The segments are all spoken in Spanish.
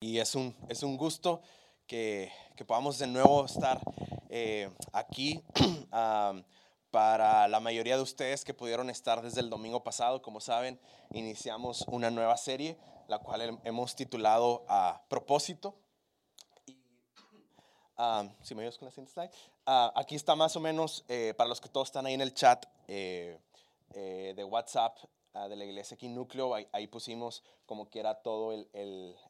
Y es un, es un gusto que, que podamos de nuevo estar eh, aquí. para la mayoría de ustedes que pudieron estar desde el domingo pasado, como saben, iniciamos una nueva serie, la cual hemos titulado a Propósito. si me ayudas con la siguiente slide. Ah, aquí está más o menos, eh, para los que todos están ahí en el chat eh, de WhatsApp, de la iglesia aquí núcleo, ahí, pusimos como que era todo el,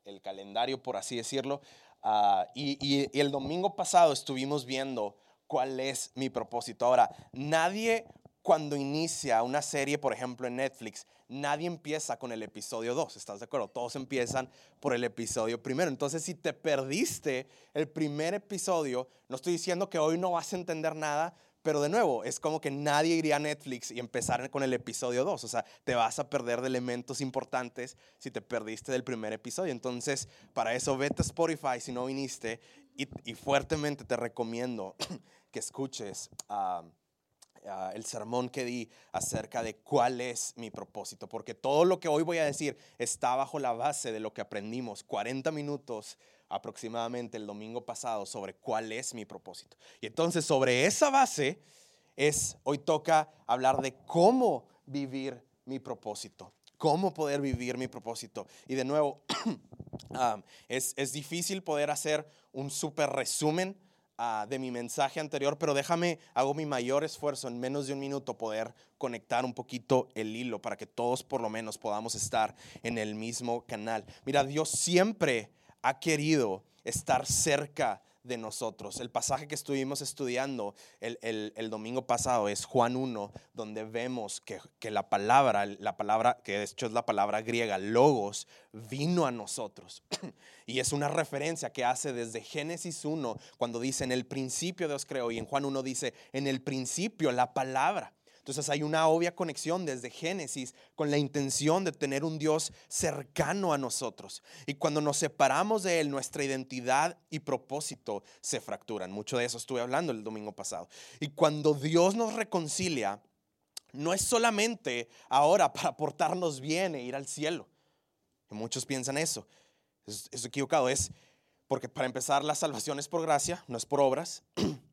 el, calendario, por así decirlo. Ah, y, y, el domingo pasado estuvimos viendo cuál es mi propósito. Ahora, nadie cuando inicia una serie, por ejemplo, en Netflix, nadie empieza con el episodio 2, ¿estás de acuerdo? Todos empiezan por el episodio primero. Entonces, si te perdiste el primer episodio, no estoy diciendo que hoy no vas a entender nada, pero de nuevo, es como que nadie iría a Netflix y empezar con el episodio 2. O sea, te vas a perder de elementos importantes si te perdiste del primer episodio. Entonces, para eso vete a Spotify si no viniste y, fuertemente te recomiendo que escuches el sermón que di acerca de cuál es mi propósito. Porque todo lo que hoy voy a decir está bajo la base de lo que aprendimos 40 minutos aproximadamente el domingo pasado sobre cuál es mi propósito. Y entonces sobre esa base es, hoy toca hablar de cómo vivir mi propósito, cómo poder vivir mi propósito. Y de nuevo, ah, es, es, difícil poder hacer un súper resumen ah, de mi mensaje anterior, pero déjame, hago mi mayor esfuerzo en menos de un minuto poder conectar un poquito el hilo para que todos por lo menos podamos estar en el mismo canal. Mira, Dios siempre ha querido estar cerca de nosotros. El pasaje que estuvimos estudiando el, domingo pasado es Juan 1, donde vemos que, que, la palabra, la palabra que de hecho es la palabra griega, logos, vino a nosotros. y es una referencia que hace desde Génesis 1, cuando dice en el principio Dios creó, y en Juan 1 dice en el principio la palabra. Entonces hay una obvia conexión desde Génesis con la intención de tener un Dios cercano a nosotros. Y cuando nos separamos de Él, nuestra identidad y propósito se fracturan. Mucho de eso estuve hablando el domingo pasado. Y cuando Dios nos reconcilia, no es solamente ahora para portarnos bien e ir al cielo. muchos piensan eso. Es, es equivocado. Es porque para empezar la salvación es por gracia, no es por obras.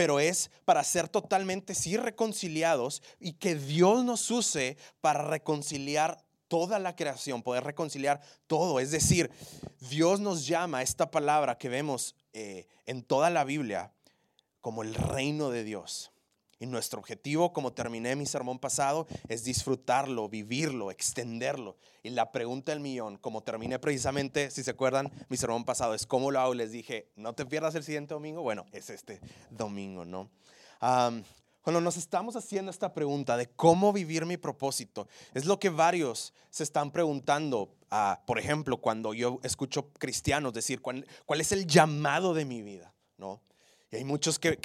pero es para ser totalmente reconciliados y que Dios nos use para reconciliar toda la creación, poder reconciliar todo. Es decir, Dios nos llama esta palabra que vemos eh, en toda la Biblia como el reino de Dios. Y nuestro objetivo, como terminé mi sermón pasado, es disfrutarlo, vivirlo, extenderlo. Y la pregunta del millón, como terminé precisamente, si se acuerdan, mi sermón pasado, es cómo lo hago. Les dije, no te pierdas el siguiente domingo. Bueno, es este domingo, ¿no? cuando nos estamos haciendo esta pregunta de cómo vivir mi propósito, es lo que varios se están preguntando. Por ejemplo, cuando yo escucho cristianos decir, ¿cuál, ¿cuál es el llamado de mi vida? ¿No? Y hay muchos que,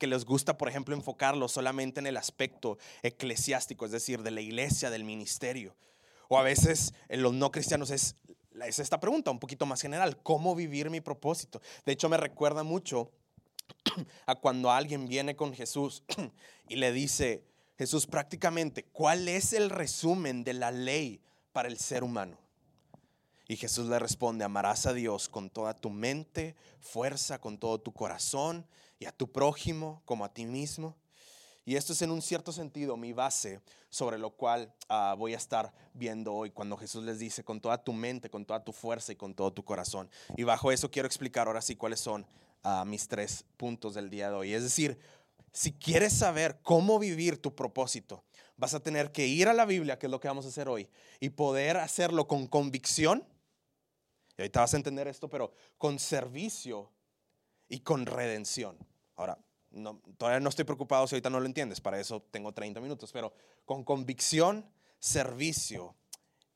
les gusta, por ejemplo, enfocarlo solamente en el aspecto eclesiástico, es decir, de la iglesia, del ministerio. O a veces en los no cristianos es, es esta pregunta un poquito más general, ¿cómo vivir mi propósito? De hecho, me recuerda mucho a cuando alguien viene con Jesús y le dice, Jesús, prácticamente, ¿cuál es el resumen de la ley para el ser humano? Y Jesús le responde, amarás a Dios con toda tu mente, fuerza, con todo tu corazón y a tu prójimo como a ti mismo. Y esto es en un cierto sentido mi base sobre lo cual ah, voy a estar viendo hoy cuando Jesús les dice con toda tu mente, con toda tu fuerza y con todo tu corazón. Y bajo eso quiero explicar ahora sí cuáles son ah, mis tres puntos del día de hoy. Es decir, si quieres saber cómo vivir tu propósito, vas a tener que ir a la Biblia, que es lo que vamos a hacer hoy, y poder hacerlo con convicción y ahorita vas a entender esto, pero con servicio y con redención. Ahora, no, todavía no estoy preocupado si ahorita no lo entiendes, para eso tengo 30 minutos, pero con convicción, servicio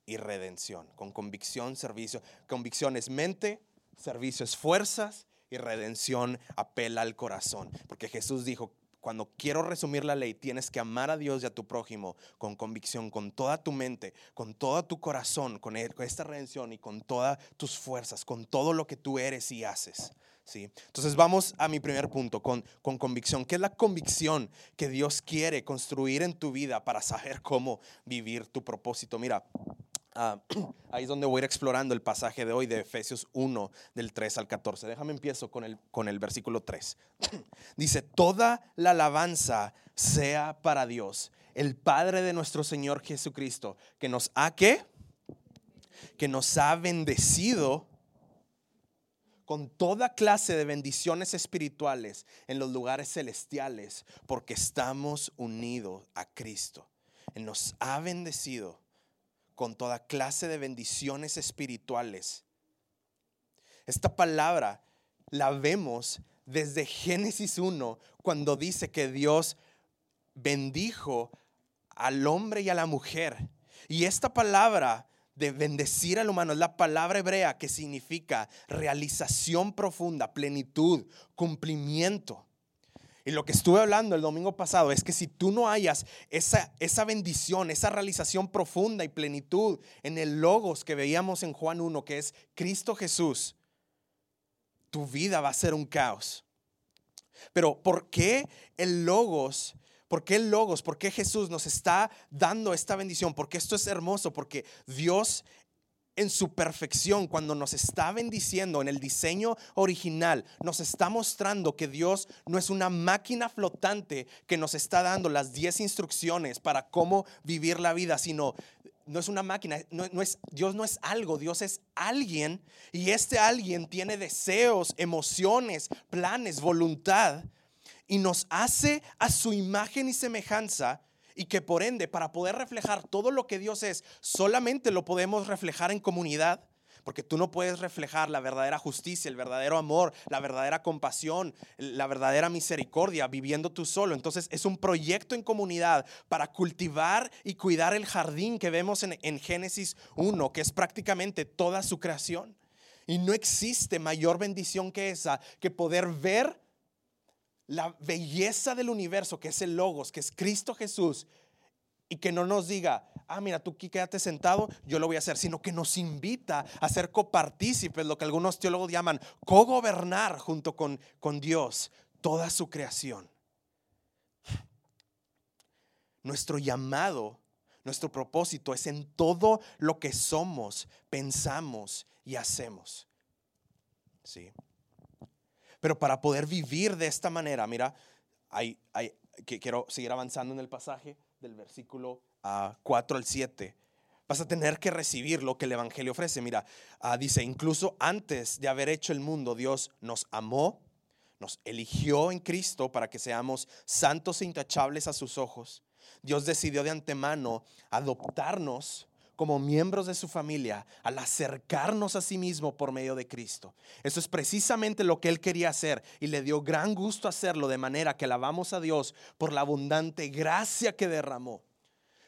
y redención. Con convicción, servicio. Convicción es mente, servicio es fuerzas y redención apela al corazón. Porque Jesús dijo, cuando quiero resumir la ley, tienes que amar a Dios y a tu prójimo con convicción, con toda tu mente, con todo tu corazón, con, esta redención y con todas tus fuerzas, con todo lo que tú eres y haces. ¿sí? Entonces vamos a mi primer punto, con, con convicción. ¿Qué es la convicción que Dios quiere construir en tu vida para saber cómo vivir tu propósito? Mira, Ah, ahí es donde voy a ir explorando el pasaje de hoy de Efesios 1, del 3 al 14. Déjame empiezo con el, con el versículo 3. Dice, toda la alabanza sea para Dios, el Padre de nuestro Señor Jesucristo, que nos ha, ¿qué? Que nos ha bendecido con toda clase de bendiciones espirituales en los lugares celestiales, porque estamos unidos a Cristo. Él nos ha bendecido con toda clase de bendiciones espirituales. Esta palabra la vemos desde Génesis 1, cuando dice que Dios bendijo al hombre y a la mujer. Y esta palabra de bendecir al humano es la palabra hebrea que significa realización profunda, plenitud, cumplimiento. Y lo que estuve hablando el domingo pasado es que si tú no hayas esa, esa bendición, esa realización profunda y plenitud en el logos que veíamos en Juan 1, que es Cristo Jesús, tu vida va a ser un caos. Pero ¿por qué el logos? ¿Por qué el logos? ¿Por qué Jesús nos está dando esta bendición? Porque esto es hermoso, porque Dios en su perfección, cuando nos está bendiciendo en el diseño original, nos está mostrando que Dios no es una máquina flotante que nos está dando las 10 instrucciones para cómo vivir la vida, sino no es una máquina, no, es, Dios no es algo, Dios es alguien y este alguien tiene deseos, emociones, planes, voluntad y nos hace a su imagen y semejanza y que por ende para poder reflejar todo lo que Dios es, solamente lo podemos reflejar en comunidad. Porque tú no puedes reflejar la verdadera justicia, el verdadero amor, la verdadera compasión, la verdadera misericordia viviendo tú solo. Entonces es un proyecto en comunidad para cultivar y cuidar el jardín que vemos en, en Génesis 1, que es prácticamente toda su creación. Y no existe mayor bendición que esa, que poder ver la belleza del universo, que es el Logos, que es Cristo Jesús, y que no nos diga, ah, mira, tú aquí quédate sentado, yo lo voy a hacer, sino que nos invita a ser copartícipes, lo que algunos teólogos llaman cogobernar junto con, con Dios toda su creación. Nuestro llamado, nuestro propósito es en todo lo que somos, pensamos y hacemos. ¿Sí? Pero para poder vivir de esta manera, mira, hay, hay, que quiero seguir avanzando en el pasaje del versículo 4 al 7. Vas a tener que recibir lo que el Evangelio ofrece. Mira, ah, dice, incluso antes de haber hecho el mundo, Dios nos amó, nos eligió en Cristo para que seamos santos e intachables a sus ojos. Dios decidió de antemano adoptarnos como miembros de su familia al acercarnos a sí mismo por medio de Cristo. Eso es precisamente lo que él quería hacer y le dio gran gusto hacerlo de manera que alabamos a Dios por la abundante gracia que derramó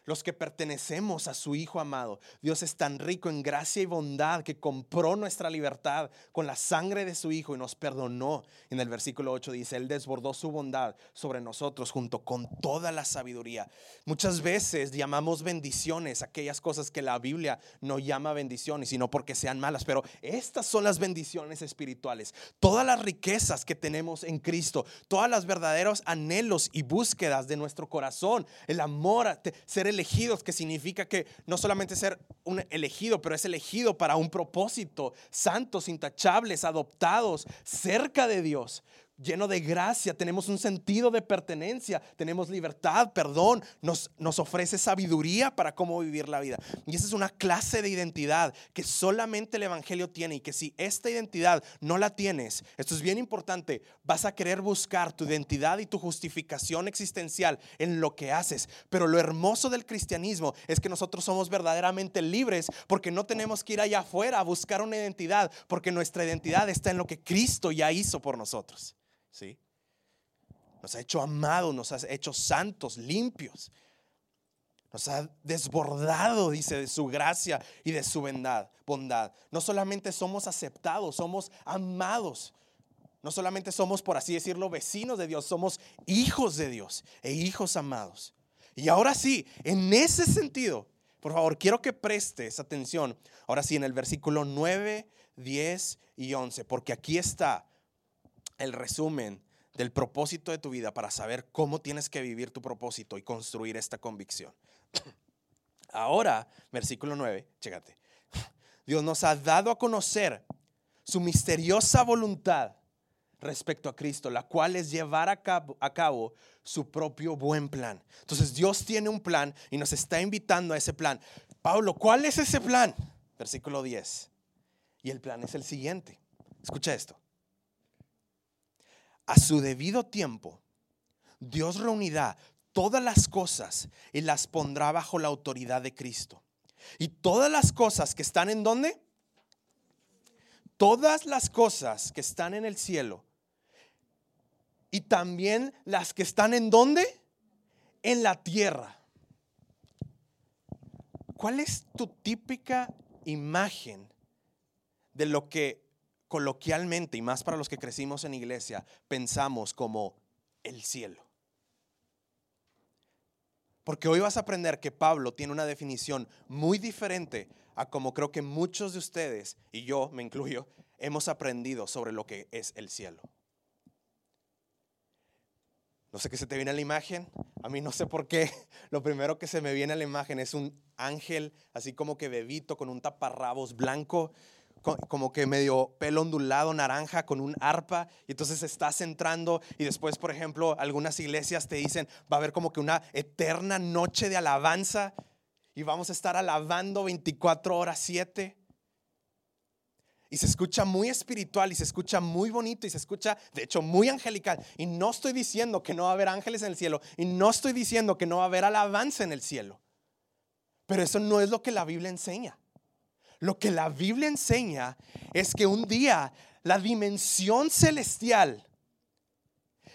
los que pertenecemos a su Hijo amado. Dios es tan rico en gracia y bondad que compró nuestra libertad con la sangre de su Hijo y nos perdonó. En el versículo 8 dice, Él desbordó su bondad sobre nosotros junto con toda la sabiduría. Muchas veces llamamos bendiciones aquellas cosas que la Biblia no llama bendiciones, sino porque sean malas, pero estas son las bendiciones espirituales. Todas las riquezas que tenemos en Cristo, todas las verdaderos anhelos y búsquedas de nuestro corazón, el amor, ser el elegidos, que significa que no solamente ser un elegido, pero es elegido para un propósito, santos, intachables, adoptados, cerca de Dios lleno de gracia, tenemos un sentido de pertenencia, tenemos libertad, perdón, nos, nos ofrece sabiduría para cómo vivir la vida. Y esa es una clase de identidad que solamente el Evangelio tiene y que si esta identidad no la tienes, esto es bien importante, vas a querer buscar tu identidad y tu justificación existencial en lo que haces. Pero lo hermoso del cristianismo es que nosotros somos verdaderamente libres porque no tenemos que ir allá afuera a buscar una identidad, porque nuestra identidad está en lo que Cristo ya hizo por nosotros. ¿Sí? Nos ha hecho amados, nos ha hecho santos, limpios. Nos ha desbordado, dice, de su gracia y de su bondad. No solamente somos aceptados, somos amados. No solamente somos, por así decirlo, vecinos de Dios, somos hijos de Dios e hijos amados. Y ahora sí, en ese sentido, por favor, quiero que prestes atención, ahora sí, en el versículo 9, 10 y 11, porque aquí está el resumen del propósito de tu vida para saber cómo tienes que vivir tu propósito y construir esta convicción. Ahora, versículo 9, chécate. Dios nos ha dado a conocer su misteriosa voluntad respecto a Cristo, la cual es llevar a cabo, a cabo, su propio buen plan. Entonces Dios tiene un plan y nos está invitando a ese plan. Pablo, ¿cuál es ese plan? Versículo 10. Y el plan es el siguiente. Escucha esto. A su debido tiempo, Dios reunirá todas las cosas y las pondrá bajo la autoridad de Cristo. Y todas las cosas que están en dónde? Todas las cosas que están en el cielo y también las que están en dónde? En la tierra. ¿Cuál es tu típica imagen de lo que coloquialmente, y más para los que crecimos en iglesia, pensamos como el cielo? Porque hoy vas a aprender que Pablo tiene una definición muy diferente a como creo que muchos de ustedes, y yo me incluyo, hemos aprendido sobre lo que es el cielo. No sé qué se te viene a la imagen. A mí no sé por qué. Lo primero que se me viene a la imagen es un ángel, así como que bebito, con un taparrabos blanco, como que medio pelo ondulado, naranja, con un arpa. Y entonces estás entrando y después, por ejemplo, algunas iglesias te dicen, va a haber como que una eterna noche de alabanza y vamos a estar alabando 24 horas 7. Y se escucha muy espiritual y se escucha muy bonito y se escucha, de hecho, muy angelical. Y no estoy diciendo que no va a haber ángeles en el cielo y no estoy diciendo que no va a haber alabanza en el cielo. Pero eso no es lo que la Biblia enseña. Lo que la Biblia enseña es que un día la dimensión celestial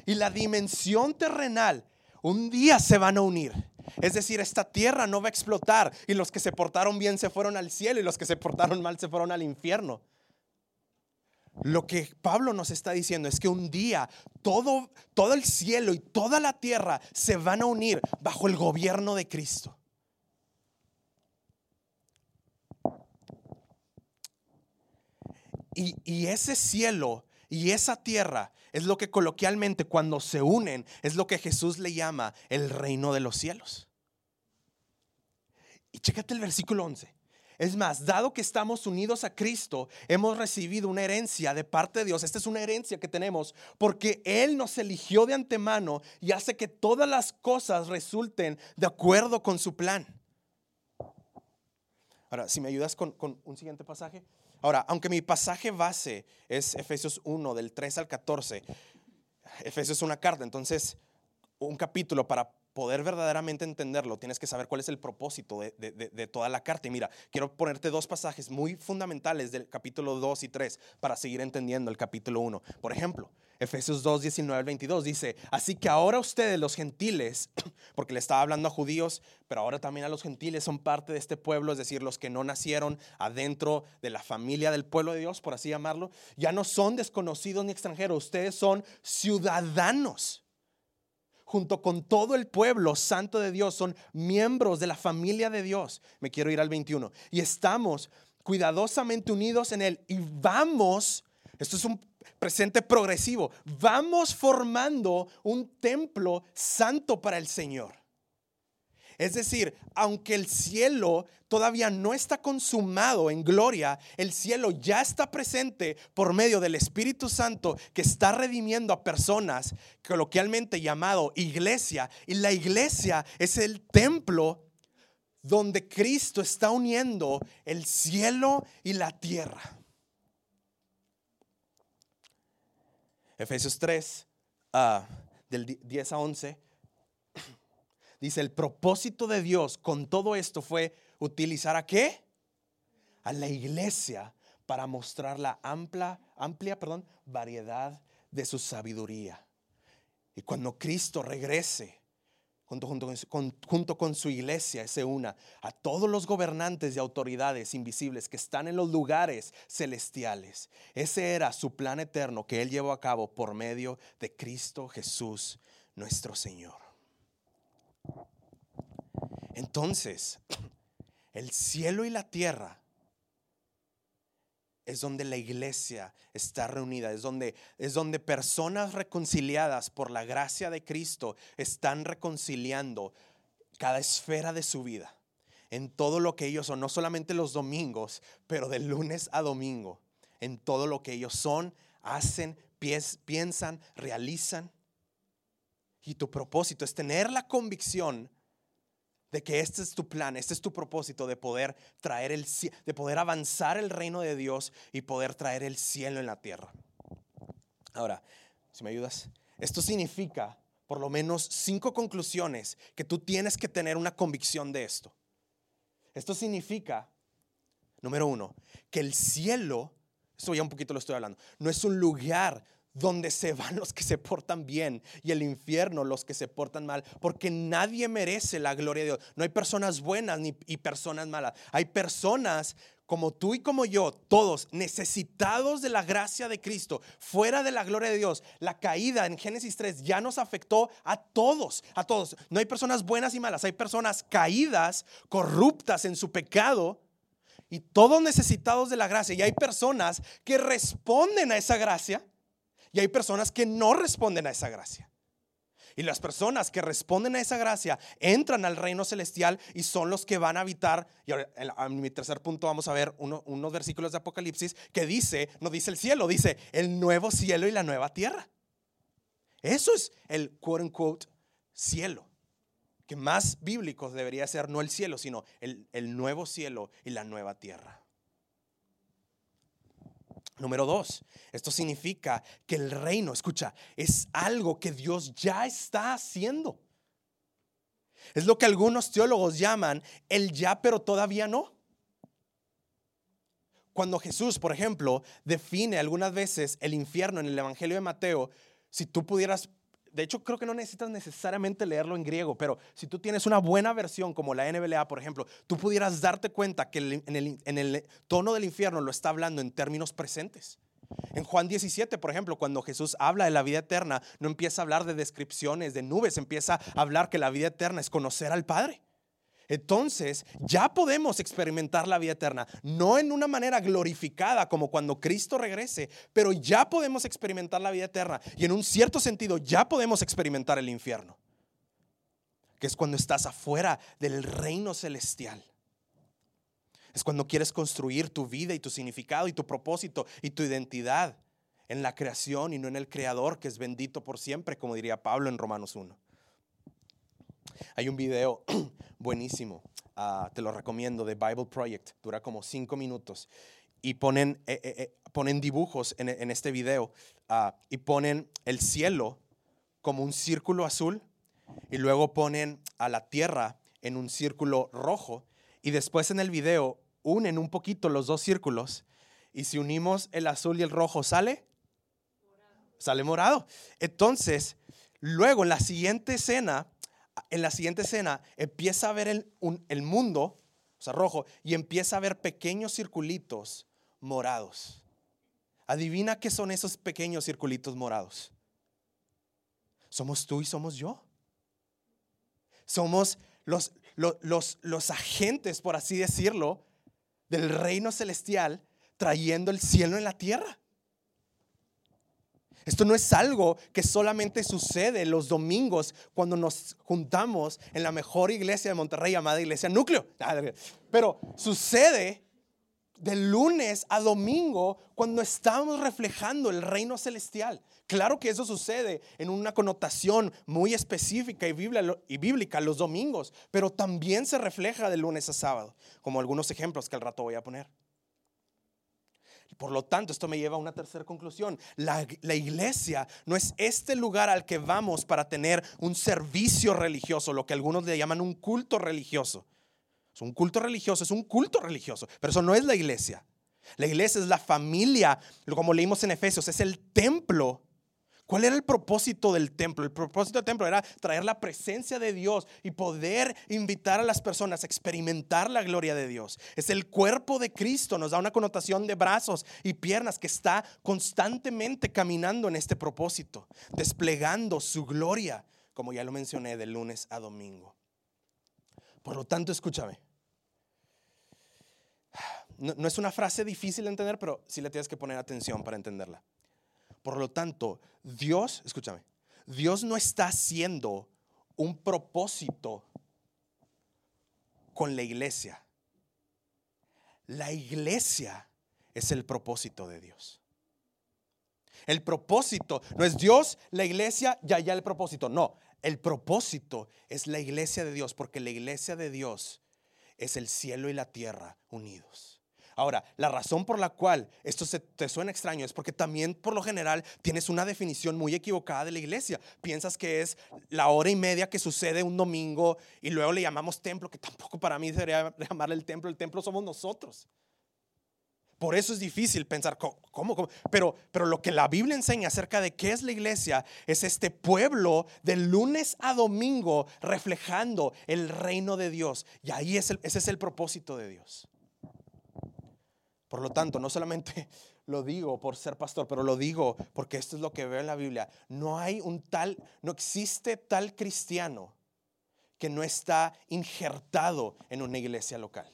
y la dimensión terrenal un día se van a unir. Es decir, esta tierra no va a explotar y los que se portaron bien se fueron al cielo y los que se portaron mal se fueron al infierno. Lo que Pablo nos está diciendo es que un día todo, todo el cielo y toda la tierra se van a unir bajo el gobierno de Cristo. Y, ese cielo y esa tierra es lo que coloquialmente cuando se unen es lo que Jesús le llama el reino de los cielos. Y chécate el versículo 11. Es más, dado que estamos unidos a Cristo, hemos recibido una herencia de parte de Dios. Esta es una herencia que tenemos porque Él nos eligió de antemano y hace que todas las cosas resulten de acuerdo con su plan. Ahora, si me ayudas con, un siguiente pasaje. Ahora, aunque mi pasaje base es Efesios 1, del 3 al 14, Efesios es una carta, entonces un capítulo para poder verdaderamente entenderlo, tienes que saber cuál es el propósito de, toda la carta. Y mira, quiero ponerte dos pasajes muy fundamentales del capítulo 2 y 3 para seguir entendiendo el capítulo 1. Por ejemplo, Efesios 2, 19 al 22 dice, así que ahora ustedes los gentiles, porque le estaba hablando a judíos, pero ahora también a los gentiles son parte de este pueblo, es decir, los que no nacieron adentro de la familia del pueblo de Dios, por así llamarlo, ya no son desconocidos ni extranjeros, ustedes son ciudadanos junto con todo el pueblo santo de Dios, son miembros de la familia de Dios. Me quiero ir al 21. Y estamos cuidadosamente unidos en Él y vamos, esto es un presente progresivo, vamos formando un templo santo para el Señor. Es decir, aunque el cielo todavía no está consumado en gloria, el cielo ya está presente por medio del Espíritu Santo que está redimiendo a personas, coloquialmente llamado iglesia. Y la iglesia es el templo donde Cristo está uniendo el cielo y la tierra. Efesios 3, ah, del 10 a 11 Dice, el propósito de Dios con todo esto fue utilizar a qué? A la iglesia para mostrar la amplia, amplia perdón, variedad de su sabiduría. Y cuando Cristo regrese, junto, con, su iglesia, se una a todos los gobernantes y autoridades invisibles que están en los lugares celestiales. Ese era su plan eterno que Él llevó a cabo por medio de Cristo Jesús, nuestro Señor. Entonces, el cielo y la tierra es donde la iglesia está reunida, es donde, es donde personas reconciliadas por la gracia de Cristo están reconciliando cada esfera de su vida. en todo lo que ellos son, no solamente los domingos, pero de lunes a domingo, en todo lo que ellos son, hacen, piensan, realizan. Y tu propósito es tener la convicción de que este es tu plan, este es tu propósito de poder traer el de poder avanzar el reino de Dios y poder traer el cielo en la tierra. Ahora, si me ayudas, esto significa por lo menos cinco conclusiones que tú tienes que tener una convicción de esto. Esto significa, número uno, que el cielo, esto ya un poquito lo estoy hablando, no es un lugar donde se van los que se portan bien y el infierno los que se portan mal, porque nadie merece la gloria de Dios. No hay personas buenas ni y personas malas. Hay personas como tú y como yo, todos necesitados de la gracia de Cristo, fuera de la gloria de Dios. La caída en Génesis 3 ya nos afectó a todos, a todos. No hay personas buenas y malas, hay personas caídas, corruptas en su pecado y todos necesitados de la gracia. Y hay personas que responden a esa gracia y hay personas que no responden a esa gracia. Y las personas que responden a esa gracia entran al reino celestial y son los que van a habitar. Y ahora, en mi tercer punto vamos a ver unos versículos de Apocalipsis que dice, no dice el cielo, dice el nuevo cielo y la nueva tierra. Eso es el quote cielo. Que más bíblico debería ser no el cielo, sino el nuevo cielo y la nueva tierra. Número dos, esto significa que el reino, escucha, es algo que Dios ya está haciendo. Es lo que algunos teólogos llaman el ya pero todavía no. Cuando Jesús, por ejemplo, define algunas veces el infierno en el Evangelio de Mateo, si tú pudieras de hecho, creo que no necesitas necesariamente leerlo en griego, pero si tú tienes una buena versión como la NBLA, por ejemplo, tú pudieras darte cuenta que en el, en el tono del infierno lo está hablando en términos presentes. En Juan 17, por ejemplo, cuando Jesús habla de la vida eterna, no empieza a hablar de descripciones, de nubes, empieza a hablar que la vida eterna es conocer al Padre. Entonces ya podemos experimentar la vida eterna, no en una manera glorificada como cuando Cristo regrese, pero ya podemos experimentar la vida eterna y en un cierto sentido ya podemos experimentar el infierno, que es cuando estás afuera del reino celestial. Es cuando quieres construir tu vida y tu significado y tu propósito y tu identidad en la creación y no en el creador que es bendito por siempre, como diría Pablo en Romanos 1. Hay un video buenísimo, ah, te lo recomiendo, de Bible Project, dura como cinco minutos. Y ponen, eh, eh, eh, ponen dibujos en, este video ah, y ponen el cielo como un círculo azul y luego ponen a la tierra en un círculo rojo y después en el video unen un poquito los dos círculos y si unimos el azul y el rojo sale sale morado. Entonces, luego en la siguiente escena en la siguiente escena empieza a ver el, mundo, o sea, rojo, y empieza a ver pequeños circulitos morados. Adivina qué son esos pequeños circulitos morados. Somos tú y somos yo. Somos los, los, los agentes, por así decirlo, del reino celestial trayendo el cielo en la tierra. Esto no es algo que solamente sucede los domingos cuando nos juntamos en la mejor iglesia de Monterrey llamada Iglesia Núcleo. Pero sucede de lunes a domingo cuando estamos reflejando el reino celestial. Claro que eso sucede en una connotación muy específica y bíblica los domingos, pero también se refleja de lunes a sábado, como algunos ejemplos que al rato voy a poner. Por lo tanto, esto me lleva a una tercera conclusión. La, iglesia no es este lugar al que vamos para tener un servicio religioso, lo que algunos le llaman un culto religioso. Es un culto religioso, es un culto religioso, pero eso no es la iglesia. La iglesia es la familia, como leímos en Efesios, es el templo ¿Cuál era el propósito del templo? El propósito del templo era traer la presencia de Dios y poder invitar a las personas a experimentar la gloria de Dios. Es el cuerpo de Cristo, nos da una connotación de brazos y piernas que está constantemente caminando en este propósito, desplegando su gloria, como ya lo mencioné, de lunes a domingo. Por lo tanto, escúchame. No, no es una frase difícil de entender, pero sí le tienes que poner atención para entenderla. Por lo tanto, Dios, escúchame, Dios no está haciendo un propósito con la iglesia. La iglesia es el propósito de Dios. El propósito no es Dios, la iglesia, ya, ya el propósito. No, el propósito es la iglesia de Dios, porque la iglesia de Dios es el cielo y la tierra unidos. Ahora, la razón por la cual esto se te suena extraño es porque también por lo general tienes una definición muy equivocada de la iglesia. Piensas que es la hora y media que sucede un domingo y luego le llamamos templo, que tampoco para mí debería llamarle el templo, el templo somos nosotros. Por eso es difícil pensar, ¿cómo? Pero, pero lo que la Biblia enseña acerca de qué es la iglesia es este pueblo de lunes a domingo reflejando el reino de Dios. Y ahí es ese es el propósito de Dios. Por lo tanto, no solamente lo digo por ser pastor, pero lo digo porque esto es lo que veo en la Biblia. No hay un tal, no existe tal cristiano que no está injertado en una iglesia local.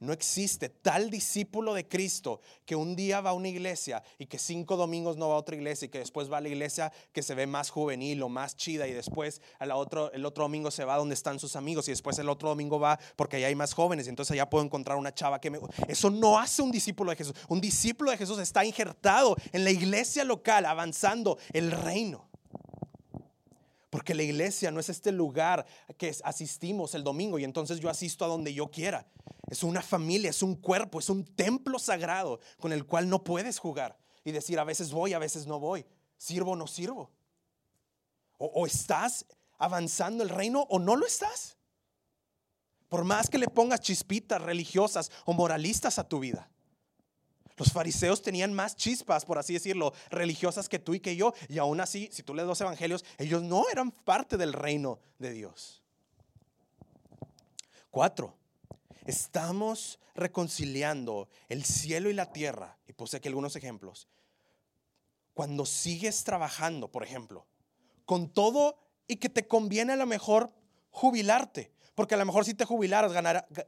No existe tal discípulo de Cristo que un día va a una iglesia y que cinco domingos no va a otra iglesia y que después va a la iglesia que se ve más juvenil o más chida y después el otro domingo se va donde están sus amigos y después el otro domingo va porque allá hay más jóvenes y entonces allá puedo encontrar una chava que me... Eso no hace un discípulo de Jesús. Un discípulo de Jesús está injertado en la iglesia local avanzando el reino. Porque la iglesia no es este lugar que asistimos el domingo y entonces yo asisto a donde yo quiera. Es una familia, es un cuerpo, es un templo sagrado con el cual no puedes jugar y decir a veces voy, a veces no voy, sirvo o no sirvo. O, estás avanzando el reino o no lo estás. Por más que le pongas chispitas religiosas o moralistas a tu vida. Los fariseos tenían más chispas, por así decirlo, religiosas que tú y que yo. Y aún así, si tú lees los evangelios, ellos no eran parte del reino de Dios. Cuatro, estamos reconciliando el cielo y la tierra. Y puse aquí algunos ejemplos. Cuando sigues trabajando, por ejemplo, con todo y que te conviene a lo mejor jubilarte. Porque a lo mejor si te jubilaras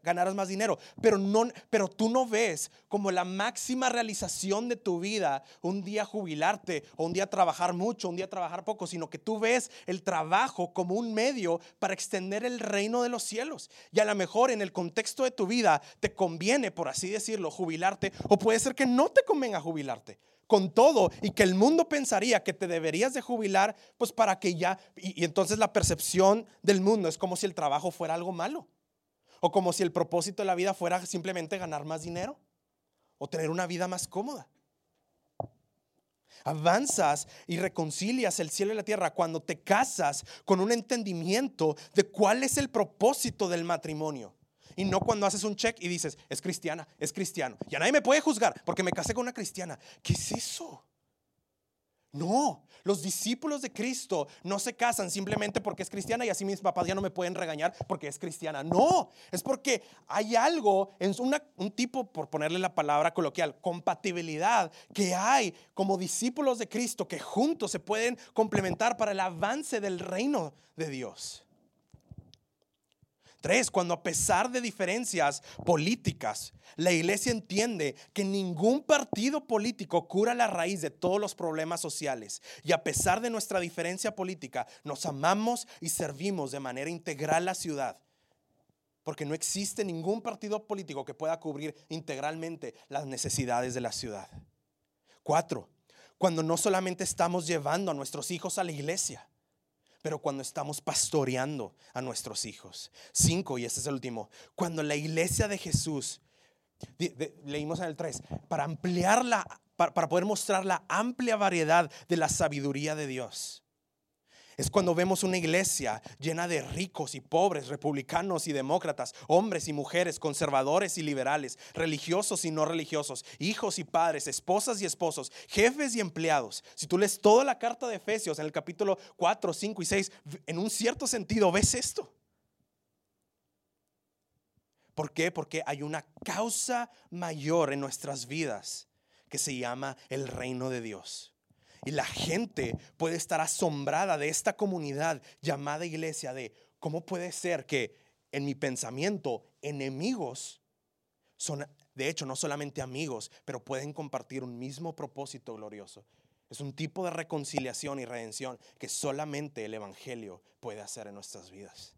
ganarás más dinero, pero, no, pero tú no ves como la máxima realización de tu vida un día jubilarte o un día trabajar mucho, un día trabajar poco, sino que tú ves el trabajo como un medio para extender el reino de los cielos. Y a lo mejor en el contexto de tu vida te conviene, por así decirlo, jubilarte o puede ser que no te convenga jubilarte con todo y que el mundo pensaría que te deberías de jubilar, pues para que ya, y, entonces la percepción del mundo es como si el trabajo fuera algo malo, o como si el propósito de la vida fuera simplemente ganar más dinero, o tener una vida más cómoda. Avanzas y reconcilias el cielo y la tierra cuando te casas con un entendimiento de cuál es el propósito del matrimonio. Y no cuando haces un check y dices, es cristiana, es cristiano. Ya nadie me puede juzgar porque me casé con una cristiana. ¿Qué es eso? No, los discípulos de Cristo no se casan simplemente porque es cristiana y así mis papás ya no me pueden regañar porque es cristiana. No, es porque hay algo, en un tipo, por ponerle la palabra coloquial, compatibilidad que hay como discípulos de Cristo que juntos se pueden complementar para el avance del reino de Dios. Tres, cuando a pesar de diferencias políticas, la iglesia entiende que ningún partido político cura la raíz de todos los problemas sociales. Y a pesar de nuestra diferencia política, nos amamos y servimos de manera integral la ciudad. Porque no existe ningún partido político que pueda cubrir integralmente las necesidades de la ciudad. Cuatro, cuando no solamente estamos llevando a nuestros hijos a la iglesia, pero cuando estamos pastoreando a nuestros hijos. Cinco, y este es el último, cuando la iglesia de Jesús, leímos en el 3, para ampliarla, para poder mostrar la amplia variedad de la sabiduría de Dios. Es cuando vemos una iglesia llena de ricos y pobres, republicanos y demócratas, hombres y mujeres, conservadores y liberales, religiosos y no religiosos, hijos y padres, esposas y esposos, jefes y empleados. Si tú lees toda la carta de Efesios en el capítulo 4, 5 y 6, en un cierto sentido ves esto. ¿Por qué? Porque hay una causa mayor en nuestras vidas que se llama el reino de Dios. Y la gente puede estar asombrada de esta comunidad llamada iglesia, de cómo puede ser que en mi pensamiento enemigos son, de hecho, no solamente amigos, pero pueden compartir un mismo propósito glorioso. Es un tipo de reconciliación y redención que solamente el Evangelio puede hacer en nuestras vidas.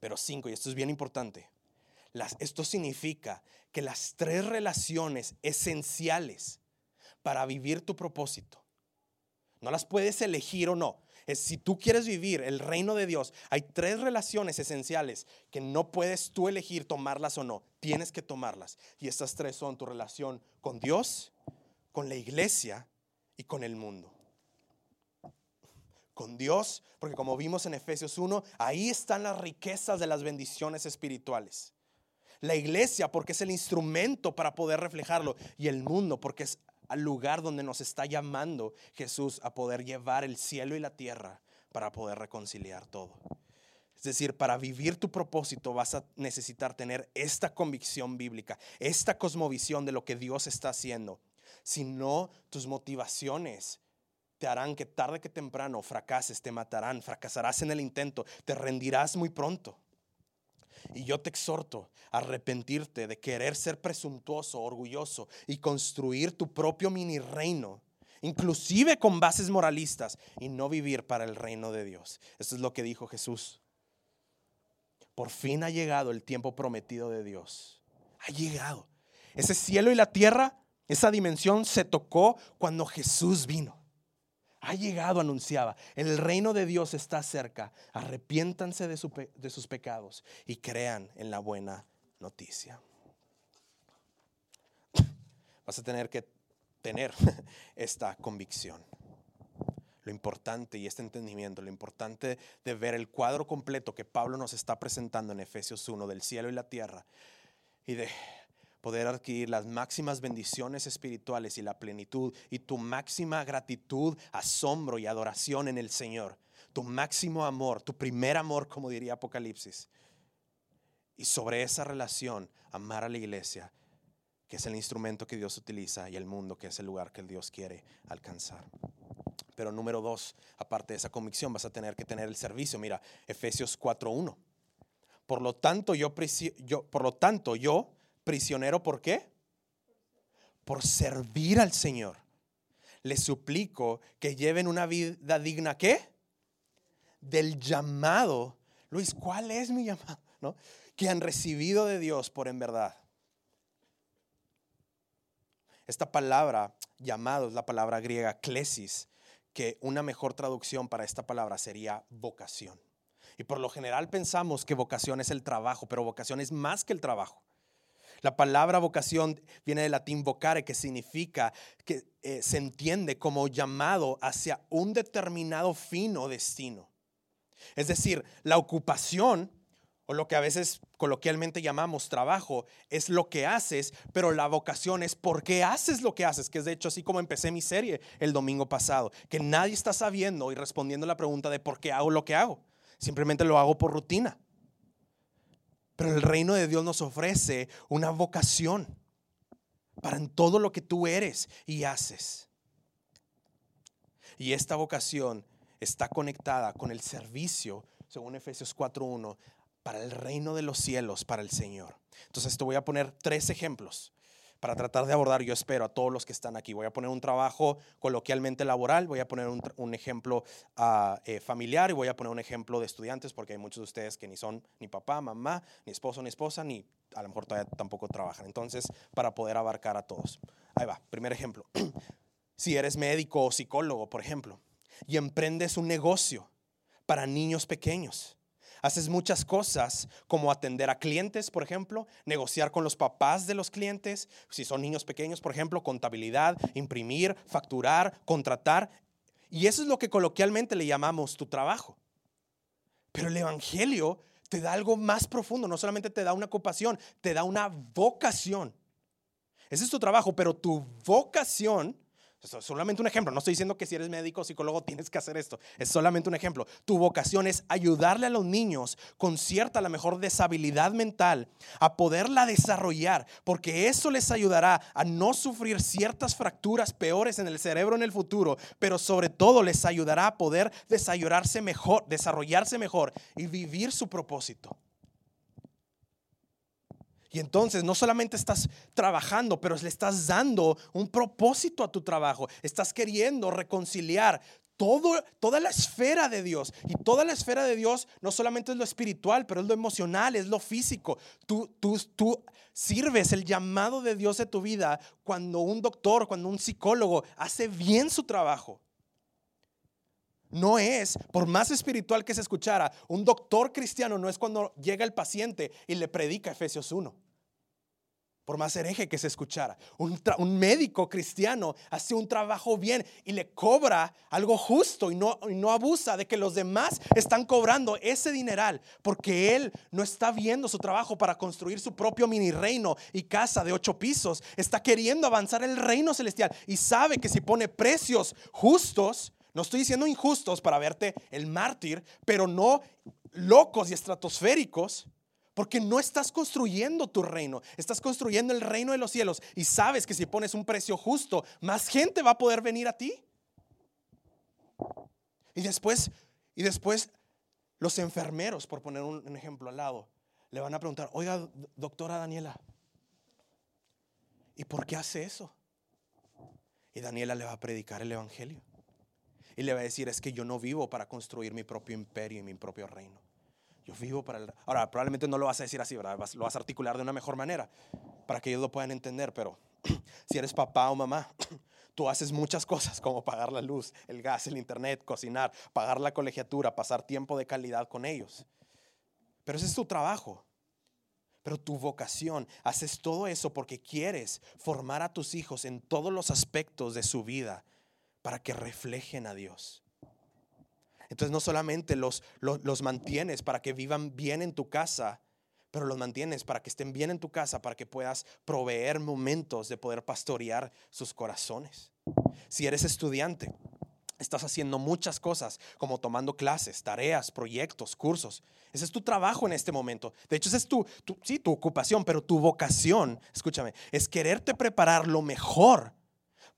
Pero cinco, y esto es bien importante, esto significa que las tres relaciones esenciales para vivir tu propósito, no las puedes elegir o no. Es si tú quieres vivir el reino de Dios, hay tres relaciones esenciales que no puedes tú elegir tomarlas o no. Tienes que tomarlas. Y estas tres son tu relación con Dios, con la iglesia y con el mundo. Con Dios, porque como vimos en Efesios 1, ahí están las riquezas de las bendiciones espirituales. La iglesia porque es el instrumento para poder reflejarlo y el mundo porque es al lugar donde nos está llamando Jesús a poder llevar el cielo y la tierra para poder reconciliar todo. Es decir, para vivir tu propósito vas a necesitar tener esta convicción bíblica, esta cosmovisión de lo que Dios está haciendo. Si no, tus motivaciones te harán que tarde que temprano fracases, te matarán, fracasarás en el intento, te rendirás muy pronto. Y yo te exhorto a arrepentirte de querer ser presuntuoso, orgulloso y construir tu propio mini reino, inclusive con bases moralistas, y no vivir para el reino de Dios. Esto es lo que dijo Jesús. Por fin ha llegado el tiempo prometido de Dios. Ha llegado. Ese cielo y la tierra, esa dimensión se tocó cuando Jesús vino ha llegado, anunciaba. El reino de Dios está cerca. Arrepiéntanse de, sus pecados y crean en la buena noticia. Vas a tener que tener esta convicción. Lo importante y este entendimiento, lo importante de ver el cuadro completo que Pablo nos está presentando en Efesios 1 del cielo y la tierra y de poder adquirir las máximas bendiciones espirituales y la plenitud y tu máxima gratitud, asombro y adoración en el Señor. Tu máximo amor, tu primer amor, como diría Apocalipsis. Y sobre esa relación, amar a la iglesia, que es el instrumento que Dios utiliza, y el mundo, que es el lugar que Dios quiere alcanzar. Pero número dos, aparte de esa convicción, vas a tener que tener el servicio. Mira, Efesios 4.1. Por lo tanto, yo, por lo tanto, yo prisionero, ¿por qué? Por servir al Señor. Les suplico que lleven una vida digna, ¿qué? Del llamado. Luis, ¿cuál es mi llamado? ¿No? Que han recibido de Dios por en verdad. Esta palabra, llamado, es la palabra griega klesis, que una mejor traducción para esta palabra sería vocación. Y por lo general pensamos que vocación es el trabajo, pero vocación es más que el trabajo. La palabra vocación viene del latín vocare, que significa que eh, se entiende como llamado hacia un determinado fin o destino. Es decir, la ocupación, o lo que a veces coloquialmente llamamos trabajo, es lo que haces, pero la vocación es por qué haces lo que haces, que es de hecho así como empecé mi serie el domingo pasado, que nadie está sabiendo y respondiendo la pregunta de por qué hago lo que hago. Simplemente lo hago por rutina. Pero el reino de Dios nos ofrece una vocación para en todo lo que tú eres y haces. Y esta vocación está conectada con el servicio, según Efesios 4.1, para el reino de los cielos, para el Señor. Entonces te voy a poner tres ejemplos para tratar de abordar, yo espero, a todos los que están aquí. Voy a poner un trabajo coloquialmente laboral, voy a poner un, ejemplo ah, eh, familiar y voy a poner un ejemplo de estudiantes, porque hay muchos de ustedes que ni son ni papá, mamá, ni esposo, ni esposa, ni a lo mejor todavía tampoco trabajan. Entonces, para poder abarcar a todos. Ahí va, primer ejemplo. si eres médico o psicólogo, por ejemplo, y emprendes un negocio para niños pequeños Haces muchas cosas como atender a clientes, por ejemplo, negociar con los papás de los clientes, si son niños pequeños, por ejemplo, contabilidad, imprimir, facturar, contratar. Y eso es lo que coloquialmente le llamamos tu trabajo. Pero el Evangelio te da algo más profundo, no solamente te da una ocupación, te da una vocación. Ese es tu trabajo, pero tu vocación es solamente un ejemplo. No estoy diciendo que si eres médico o psicólogo tienes que hacer esto. Es solamente un ejemplo. Tu vocación es ayudarle a los niños con cierta, la mejor deshabilidad mental a poderla desarrollar, porque eso les ayudará a no sufrir ciertas fracturas peores en el cerebro en el futuro, pero sobre todo les ayudará a poder desarrollarse mejor, desarrollarse mejor y vivir su propósito. Y entonces no solamente estás trabajando, pero le estás dando un propósito a tu trabajo. Estás queriendo reconciliar toda la esfera de Dios. Y toda la esfera de Dios no solamente es lo espiritual, pero es lo emocional, es lo físico. Tú, tú, tú sirves el llamado de Dios de tu vida cuando un doctor, cuando un psicólogo hace bien su trabajo. No es, por más espiritual que se escuchara, un doctor cristiano no es cuando llega el paciente y le predica Efesios 1 por más hereje que se escuchara. Un, médico cristiano hace un trabajo bien y le cobra algo justo y no, y no abusa de que los demás están cobrando ese dineral porque él no está viendo su trabajo para construir su propio mini reino y casa de ocho pisos. Está queriendo avanzar el reino celestial y sabe que si pone precios justos, no estoy diciendo injustos para verte el mártir, pero no locos y estratosféricos porque no estás construyendo tu reino, estás construyendo el reino de los cielos y sabes que si pones un precio justo, más gente va a poder venir a ti. Y después, y después los enfermeros, por poner un, ejemplo al lado, le van a preguntar, oiga, doctora Daniela, ¿y por qué hace eso? Y Daniela le va a predicar el Evangelio. Y le va a decir, es que yo no vivo para construir mi propio imperio y mi propio reino. Yo vivo para el... Ahora, probablemente no lo vas a decir así, ¿verdad? Lo vas a articular de una mejor manera para que ellos lo puedan entender, pero si eres papá o mamá, tú haces muchas cosas como pagar la luz, el gas, el internet, cocinar, pagar la colegiatura, pasar tiempo de calidad con ellos. Pero ese es tu trabajo. Pero tu vocación, haces todo eso porque quieres formar a tus hijos en todos los aspectos de su vida para que reflejen a Dios. Entonces no solamente los, los, mantienes para que vivan bien en tu casa, pero los mantienes para que estén bien en tu casa, para que puedas proveer momentos de poder pastorear sus corazones. Si eres estudiante, estás haciendo muchas cosas, como tomando clases, tareas, proyectos, cursos. Ese es tu trabajo en este momento. De hecho, esa es tu, tu, sí, tu ocupación, pero tu vocación, escúchame, es quererte preparar lo mejor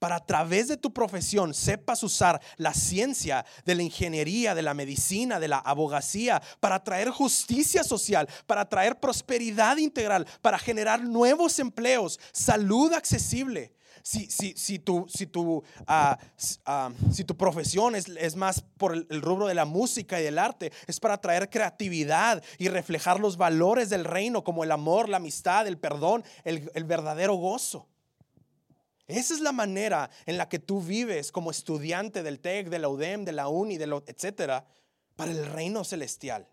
para a través de tu profesión sepas usar la ciencia de la ingeniería, de la medicina, de la abogacía, para traer justicia social, para traer prosperidad integral, para generar nuevos empleos, salud accesible. Si, si, si, tu, si, tu, ah, ah, si tu profesión es, es más por el, rubro de la música y del arte, es para traer creatividad y reflejar los valores del reino como el amor, la amistad, el perdón, el, el verdadero gozo. Esa es la manera en la que tú vives como estudiante del TEC, de la UDEM, de la UNI, de lo, etcétera, para el reino celestial.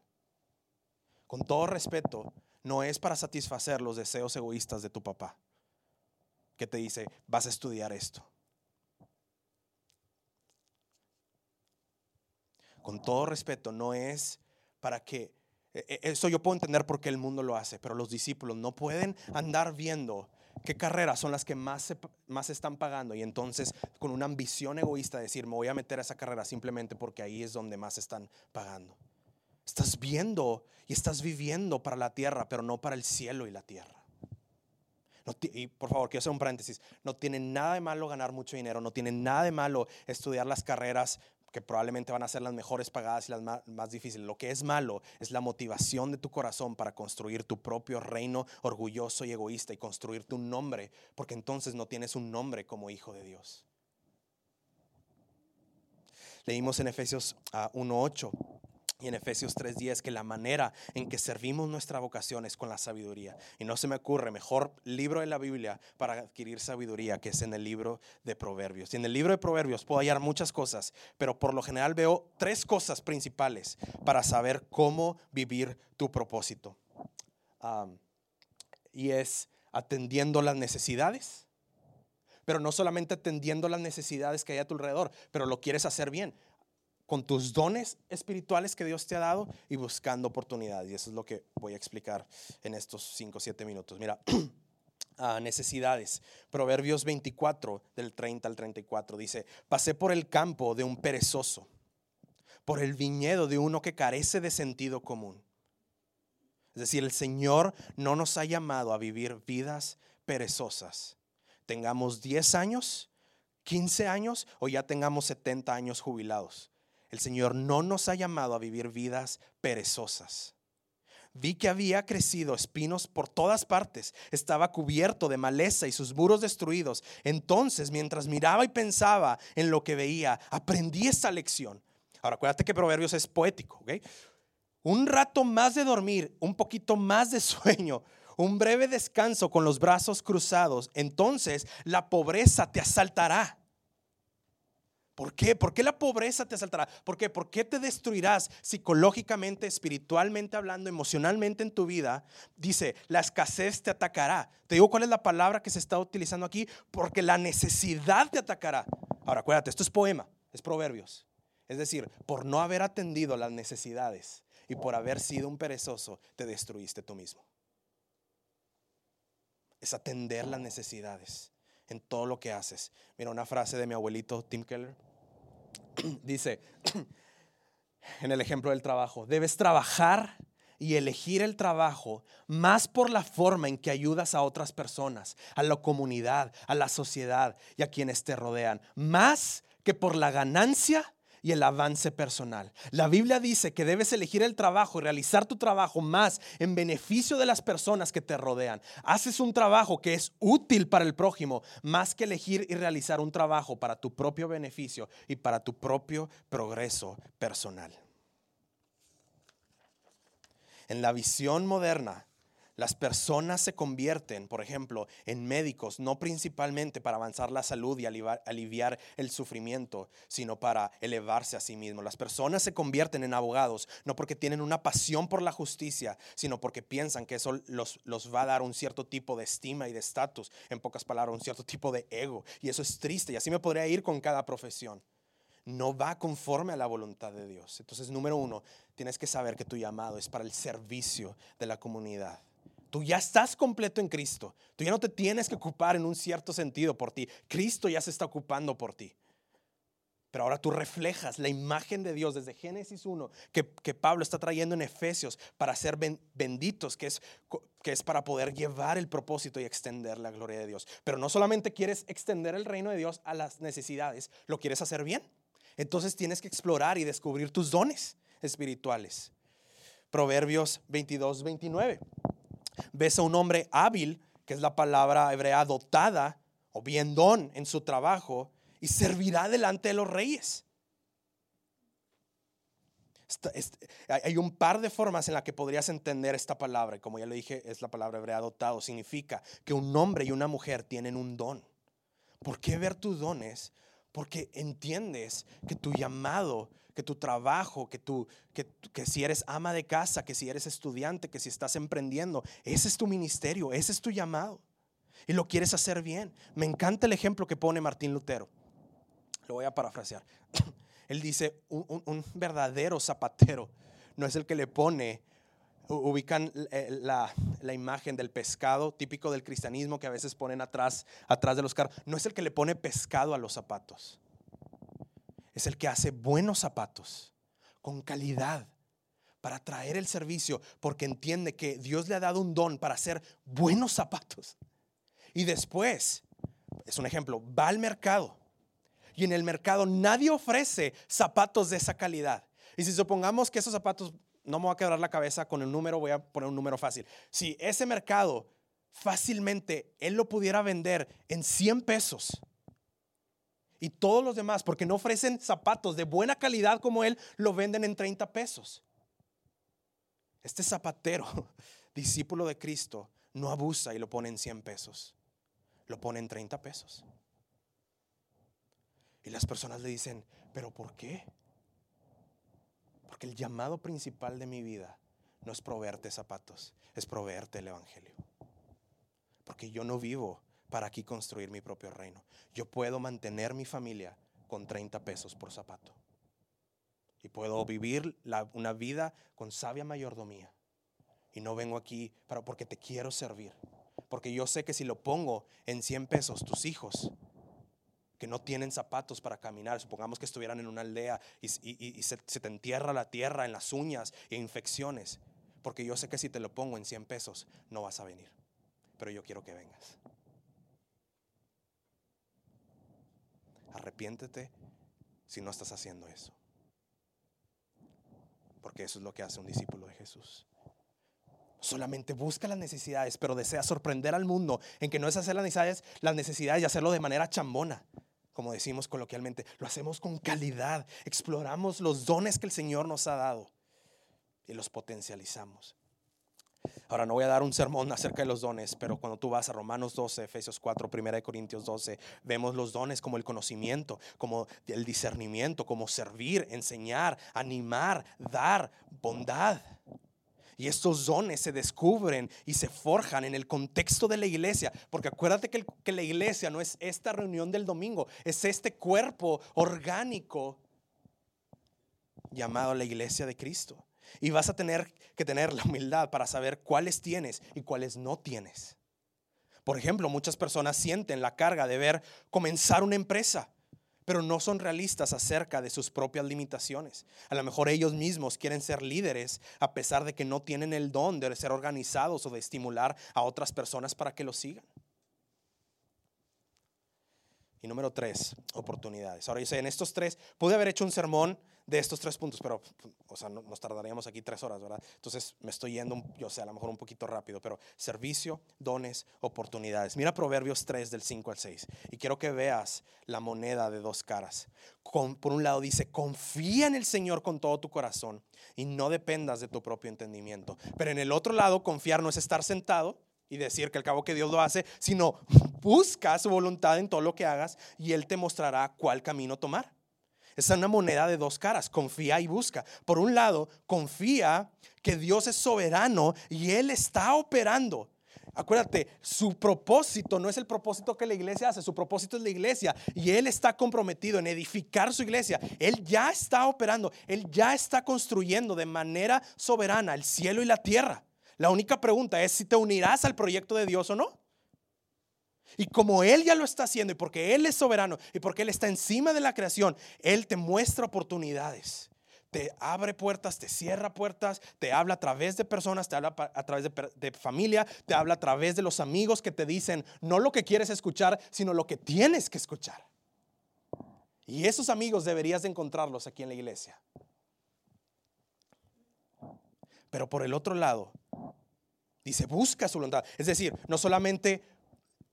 Con todo respeto, no es para satisfacer los deseos egoístas de tu papá, que te dice, vas a estudiar esto. Con todo respeto, no es para que, e, e, eso yo puedo entender por qué el mundo lo hace, pero los discípulos no pueden andar viendo qué carreras son las que más se, más están pagando y entonces con una ambición egoísta decir, me voy a meter a esa carrera simplemente porque ahí es donde más están pagando. Estás viendo y estás viviendo para la tierra, pero no para el cielo y la tierra. y por favor, quiero hacer un paréntesis. No tiene nada de malo ganar mucho dinero, no tiene nada de malo estudiar las carreras que probablemente van a ser las mejores pagadas y las más, difíciles. Lo que es malo es la motivación de tu corazón para construir tu propio reino orgulloso y egoísta y construirte un nombre, porque entonces no tienes un nombre como hijo de Dios. Leímos en Efesios 1.8 ah, y en Efesios 3:10 que la manera en que servimos nuestra vocación es con la sabiduría. Y no se me ocurre mejor libro de la Biblia para adquirir sabiduría que es en el libro de Proverbios. Y en el libro de Proverbios puedo hallar muchas cosas, pero por lo general veo tres cosas principales para saber cómo vivir tu propósito. y es atendiendo las necesidades, pero no solamente atendiendo las necesidades que hay a tu alrededor, pero lo quieres hacer bien con tus dones espirituales que Dios te ha dado y buscando oportunidades. Y eso es lo que voy a explicar en estos 5 o 7 minutos. Mira, ah, necesidades. Proverbios 24, del 30 al 34, dice, pasé por el campo de un perezoso, por el viñedo de uno que carece de sentido común. Es decir, el Señor no nos ha llamado a vivir vidas perezosas. Tengamos 10 años, 15 años o ya tengamos 70 años jubilados. El Señor no nos ha llamado a vivir vidas perezosas. vi que había crecido espinos por todas partes, estaba cubierto de maleza y sus muros destruidos. Entonces, mientras miraba y pensaba en lo que veía, aprendí esta lección. Ahora, acuérdate que Proverbios es poético, ¿ok? Un rato más de dormir, un poquito más de sueño, un breve descanso con los brazos cruzados, entonces la pobreza te asaltará ¿Por qué? ¿Por qué la pobreza te asaltará? ¿Por qué? ¿Por qué te destruirás psicológicamente, espiritualmente hablando, emocionalmente en tu vida? Dice, la escasez te atacará. Te digo cuál es la palabra que se está utilizando aquí, porque la necesidad te atacará. Ahora, acuérdate, esto es poema, es proverbios. Es decir, por no haber atendido las necesidades y por haber sido un perezoso, te destruiste tú mismo. Es atender las necesidades en todo lo que haces. Mira una frase de mi abuelito Tim Keller. Dice, en el ejemplo del trabajo, debes trabajar y elegir el trabajo más por la forma en que ayudas a otras personas, a la comunidad, a la sociedad y a quienes te rodean, más que por la ganancia y el avance personal. La Biblia dice que debes elegir el trabajo y realizar tu trabajo más en beneficio de las personas que te rodean. Haces un trabajo que es útil para el prójimo más que elegir y realizar un trabajo para tu propio beneficio y para tu propio progreso personal. En la visión moderna, las personas se convierten, por ejemplo, en médicos, no principalmente para avanzar la salud y aliviar, el sufrimiento, sino para elevarse a sí mismos. Las personas se convierten en abogados, no porque tienen una pasión por la justicia, sino porque piensan que eso los, los va a dar un cierto tipo de estima y de estatus, en pocas palabras, un cierto tipo de ego. Y eso es triste, y así me podría ir con cada profesión no va conforme a la voluntad de Dios. Entonces, número uno, tienes que saber que tu llamado es para el servicio de la comunidad. Tú ya estás completo en Cristo. Tú ya no te tienes que ocupar en un cierto sentido por ti. Cristo ya se está ocupando por ti. Pero ahora tú reflejas la imagen de Dios desde Génesis 1 que, Pablo está trayendo en Efesios para ser benditos, que es, que es para poder llevar el propósito y extender la gloria de Dios. Pero no solamente quieres extender el reino de Dios a las necesidades, lo quieres hacer bien. Entonces tienes que explorar y descubrir tus dones espirituales. Proverbios 22, 29 ves a un hombre hábil, que es la palabra hebrea dotada o bien don en su trabajo, y servirá delante de los reyes. hay un par de formas en las que podrías entender esta palabra. Como ya le dije, es la palabra hebrea dotado. Significa que un hombre y una mujer tienen un don. ¿Por qué ver tus dones? Porque entiendes que tu llamado que tu trabajo, que, tú, que, que si eres ama de casa, que si eres estudiante, que si estás emprendiendo, ese es tu ministerio, ese es tu llamado. Y lo quieres hacer bien. Me encanta el ejemplo que pone Martín Lutero. Lo voy a parafrasear. Él dice, un, verdadero zapatero no es el que le pone ubican eh, la, la, imagen del pescado típico del cristianismo que a veces ponen atrás, atrás de los carros. No es el que le pone pescado a los zapatos es el que hace buenos zapatos con calidad para traer el servicio porque entiende que Dios le ha dado un don para hacer buenos zapatos. Y después, es un ejemplo, va al mercado y en el mercado nadie ofrece zapatos de esa calidad. Y si supongamos que esos zapatos, no me voy a quebrar la cabeza con el número, voy a poner un número fácil. Si ese mercado fácilmente él lo pudiera vender en 100 pesos, y todos los demás, porque no ofrecen zapatos de buena calidad como él, lo venden en 30 pesos. Este zapatero, discípulo de Cristo, no abusa y lo pone en 100 pesos. Lo pone en 30 pesos. Y las personas le dicen, pero ¿por qué? Porque el llamado principal de mi vida no es proveerte zapatos, es proveerte el Evangelio. Porque yo no vivo para aquí construir mi propio reino. Yo puedo mantener mi familia con 30 pesos por zapato. Y puedo vivir una vida con sabia mayordomía. Y no vengo aquí para, porque te quiero servir. Porque yo sé que si lo pongo en 100 pesos, tus hijos que no tienen zapatos para caminar, supongamos que estuvieran en una aldea y, se, te entierra la tierra en las uñas e infecciones, porque yo sé que si te lo pongo en 100 pesos no vas a venir, pero yo quiero que vengas. Arrepiéntete si no estás haciendo eso. Porque eso es lo que hace un discípulo de Jesús. Solamente busca las necesidades, pero desea sorprender al mundo en que no es hacer las necesidades, las necesidades y hacerlo de manera chambona, como decimos coloquialmente. Lo hacemos con calidad, exploramos los dones que el Señor nos ha dado y los potencializamos. Ahora no voy a dar un sermón acerca de los dones, pero cuando tú vas a Romanos 12, Efesios 4, 1 Corintios 12, vemos los dones como el conocimiento, como el discernimiento, como servir, enseñar, animar, dar, bondad. Y estos dones se descubren y se forjan en el contexto de la iglesia. Porque acuérdate que, que, la iglesia no es esta reunión del domingo, es este cuerpo orgánico llamado la iglesia de Cristo. Y vas a tener que tener la humildad para saber cuáles tienes y cuáles no tienes. Por ejemplo, muchas personas sienten la carga de ver comenzar una empresa, pero no son realistas acerca de sus propias limitaciones. A lo mejor ellos mismos quieren ser líderes a pesar de que no tienen el don de ser organizados o de estimular a otras personas para que lo sigan. Y número tres, oportunidades. Ahora dice, en estos tres, pude haber hecho un sermón de estos tres puntos, pero, o sea, nos tardaríamos aquí tres horas, ¿verdad? Entonces me estoy yendo, yo sé, a lo mejor un poquito rápido, pero servicio, dones, oportunidades. Mira Proverbios 3 del 5 al 6 y quiero que veas la moneda de dos caras. por un lado dice, confía en el Señor con todo tu corazón y no dependas de tu propio entendimiento. Pero en el otro lado, confiar no es estar sentado y decir que al cabo que Dios lo hace, sino busca su voluntad en todo lo que hagas y Él te mostrará cuál camino tomar. Es una moneda de dos caras, confía y busca. Por un lado, confía que Dios es soberano y Él está operando. Acuérdate, su propósito no es el propósito que la iglesia hace, su propósito es la iglesia y Él está comprometido en edificar su iglesia. Él ya está operando, Él ya está construyendo de manera soberana el cielo y la tierra. La única pregunta es si te unirás al proyecto de Dios o no. Y como Él ya lo está haciendo y porque Él es soberano y porque Él está encima de la creación, Él te muestra oportunidades. Te abre puertas, te cierra puertas, te habla a través de personas, te habla a través de, familia, te habla a través de los amigos que te dicen no lo que quieres escuchar, sino lo que tienes que escuchar. Y esos amigos deberías de encontrarlos aquí en la iglesia. Pero por el otro lado, dice, busca su voluntad. Es decir, no solamente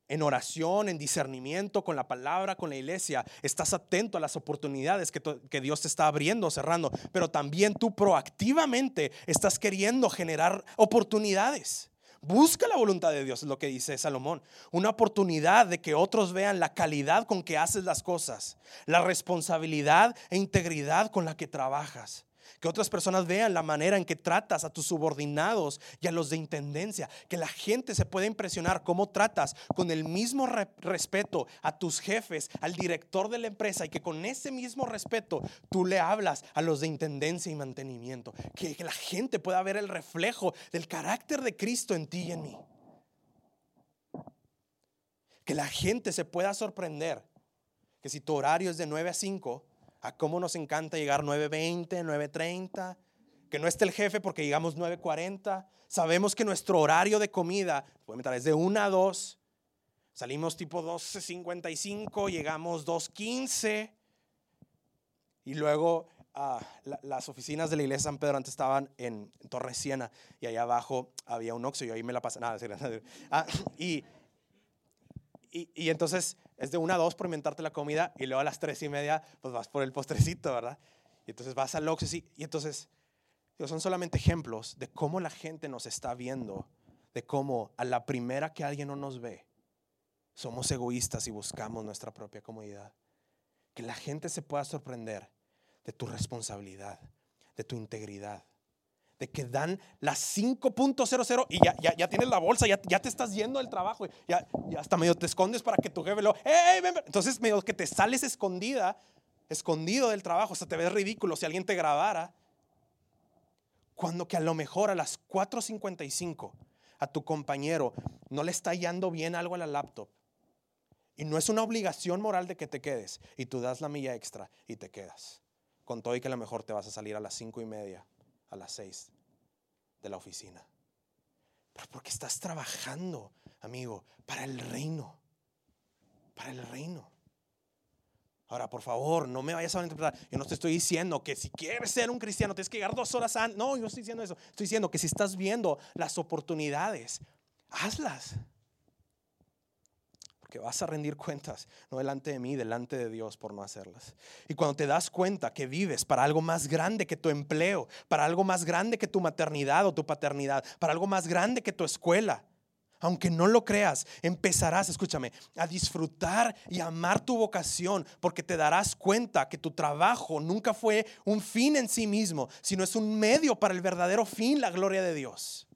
en oración, en discernimiento con la palabra, con la iglesia, estás atento a las oportunidades que, Dios te está abriendo, cerrando, pero también tú proactivamente estás queriendo generar oportunidades. Busca la voluntad de Dios, es lo que dice Salomón. Una oportunidad de que otros vean la calidad con que haces las cosas, la responsabilidad e integridad con la que trabajas que otras personas vean la manera en que tratas a tus subordinados y a los de intendencia, que la gente se pueda impresionar cómo tratas con el mismo respeto a tus jefes, al director de la empresa y que con ese mismo respeto tú le hablas a los de intendencia y mantenimiento, que, que la gente pueda ver el reflejo del carácter de Cristo en ti y en mí. Que la gente se pueda sorprender que si tu horario es de 9 a 5, a cómo nos encanta llegar 9.20, 9.30, que no esté el jefe porque llegamos 9.40. Sabemos que nuestro horario de comida es de 1 a 2. Salimos tipo 12.55, llegamos 2.15. Y luego ah, las oficinas de la iglesia San Pedro antes estaban en, Torre Siena y allá abajo había un oxo y ahí me la pasé. Nada, ah, y, y entonces es de una a dos por inventarte la comida y luego a las tres y media pues vas por el postrecito, ¿verdad? Y entonces vas al Oxxo y entonces son solamente ejemplos de cómo la gente nos está viendo, de cómo a la primera que alguien no nos ve, somos egoístas y buscamos nuestra propia comodidad. Que la gente se pueda sorprender de tu responsabilidad, de tu integridad, de que dan las 5.00 y ya, ya, ya, tienes la bolsa, ya, ya te estás yendo del trabajo, ya, ya hasta medio te escondes para que tu jefe lo... Entonces medio que te sales escondida, escondido del trabajo, o sea, te ves ridículo si alguien te grabara. Cuando que a lo mejor a las 4.55 a tu compañero no le está yendo bien algo a la laptop. Y no es una obligación moral de que te quedes. Y tú das la milla extra y te quedas. Con todo y que a lo mejor te vas a salir a las cinco y media a las seis de la oficina. Pero porque estás trabajando, amigo, para el reino. Para el reino. Ahora, por favor, no me vayas a interpretar. Yo no te estoy diciendo que si quieres ser un cristiano tienes que llegar dos horas antes. No, yo no estoy diciendo eso. Estoy diciendo que si estás viendo las oportunidades, hazlas. Porque vas a rendir cuentas, no delante de mí, delante de Dios por no hacerlas. Y cuando te das cuenta que vives para algo más grande que tu empleo, para algo más grande que tu maternidad o tu paternidad, para algo más grande que tu escuela, aunque no lo creas, empezarás, escúchame, a disfrutar y amar tu vocación porque te darás cuenta que tu trabajo nunca fue un fin en sí mismo, sino es un medio para el verdadero fin, la gloria de Dios.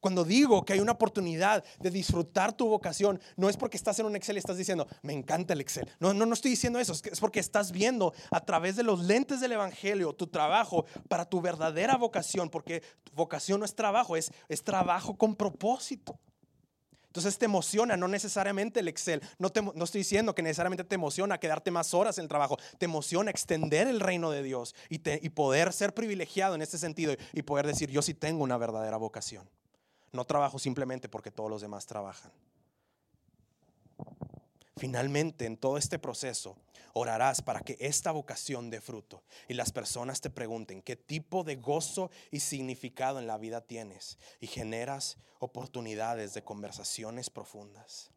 Cuando digo que hay una oportunidad de disfrutar tu vocación, no es porque estás en un Excel y estás diciendo, me encanta el Excel. No, no, no estoy diciendo eso. Es porque estás viendo a través de los lentes del Evangelio tu trabajo para tu verdadera vocación, porque tu vocación no es trabajo, es, es trabajo con propósito. Entonces te emociona, no necesariamente el Excel. No, te, no estoy diciendo que necesariamente te emociona quedarte más horas en el trabajo. Te emociona extender el reino de Dios y, y poder ser privilegiado en este sentido y poder decir, yo sí tengo una verdadera vocación. No trabajo simplemente porque todos los demás trabajan. Finalmente, en todo este proceso, orarás para que esta vocación dé fruto y las personas te pregunten qué tipo de gozo y significado en la vida tienes y generas oportunidades de conversaciones profundas.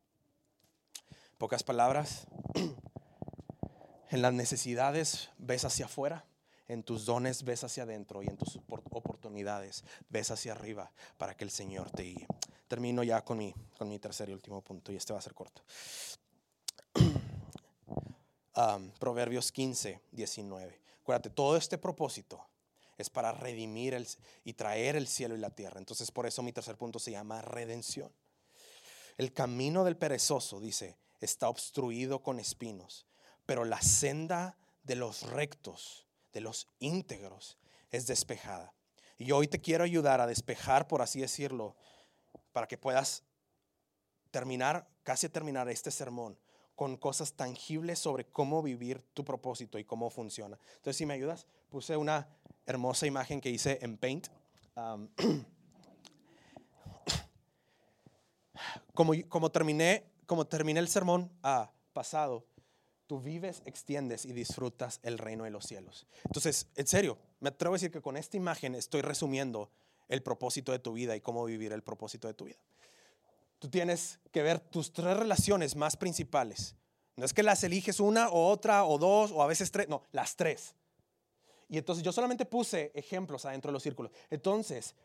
Pocas palabras, en las necesidades ves hacia afuera, en tus dones ves hacia adentro y en tus oportunidades ves hacia arriba para que el Señor te guíe. Termino ya con mi, con mi tercer y último punto y este va a ser corto. Proverbios 15, 19. Acuérdate, todo este propósito es para redimir el, y traer el cielo y la tierra. Entonces, por eso mi tercer punto se llama redención. El camino del perezoso, dice, está obstruido con espinos, pero la senda de los rectos, de los íntegros, es despejada. Y hoy te quiero ayudar a despejar, por así decirlo, para que puedas terminar, casi terminar este sermón con cosas tangibles sobre cómo vivir tu propósito y cómo funciona. Entonces, si me ayudas, puse una hermosa imagen que hice en Paint. como, como, terminé, como terminé el sermón ah, pasado, tú vives, extiendes y disfrutas el reino de los cielos. Entonces, en serio, me atrevo a decir que con esta imagen estoy resumiendo el propósito de tu vida y cómo vivir el propósito de tu vida tú tienes que ver tus tres relaciones más principales. No es que las eliges una o otra o dos o a veces tres, no, las tres. Y entonces yo solamente puse ejemplos adentro de los círculos. Entonces,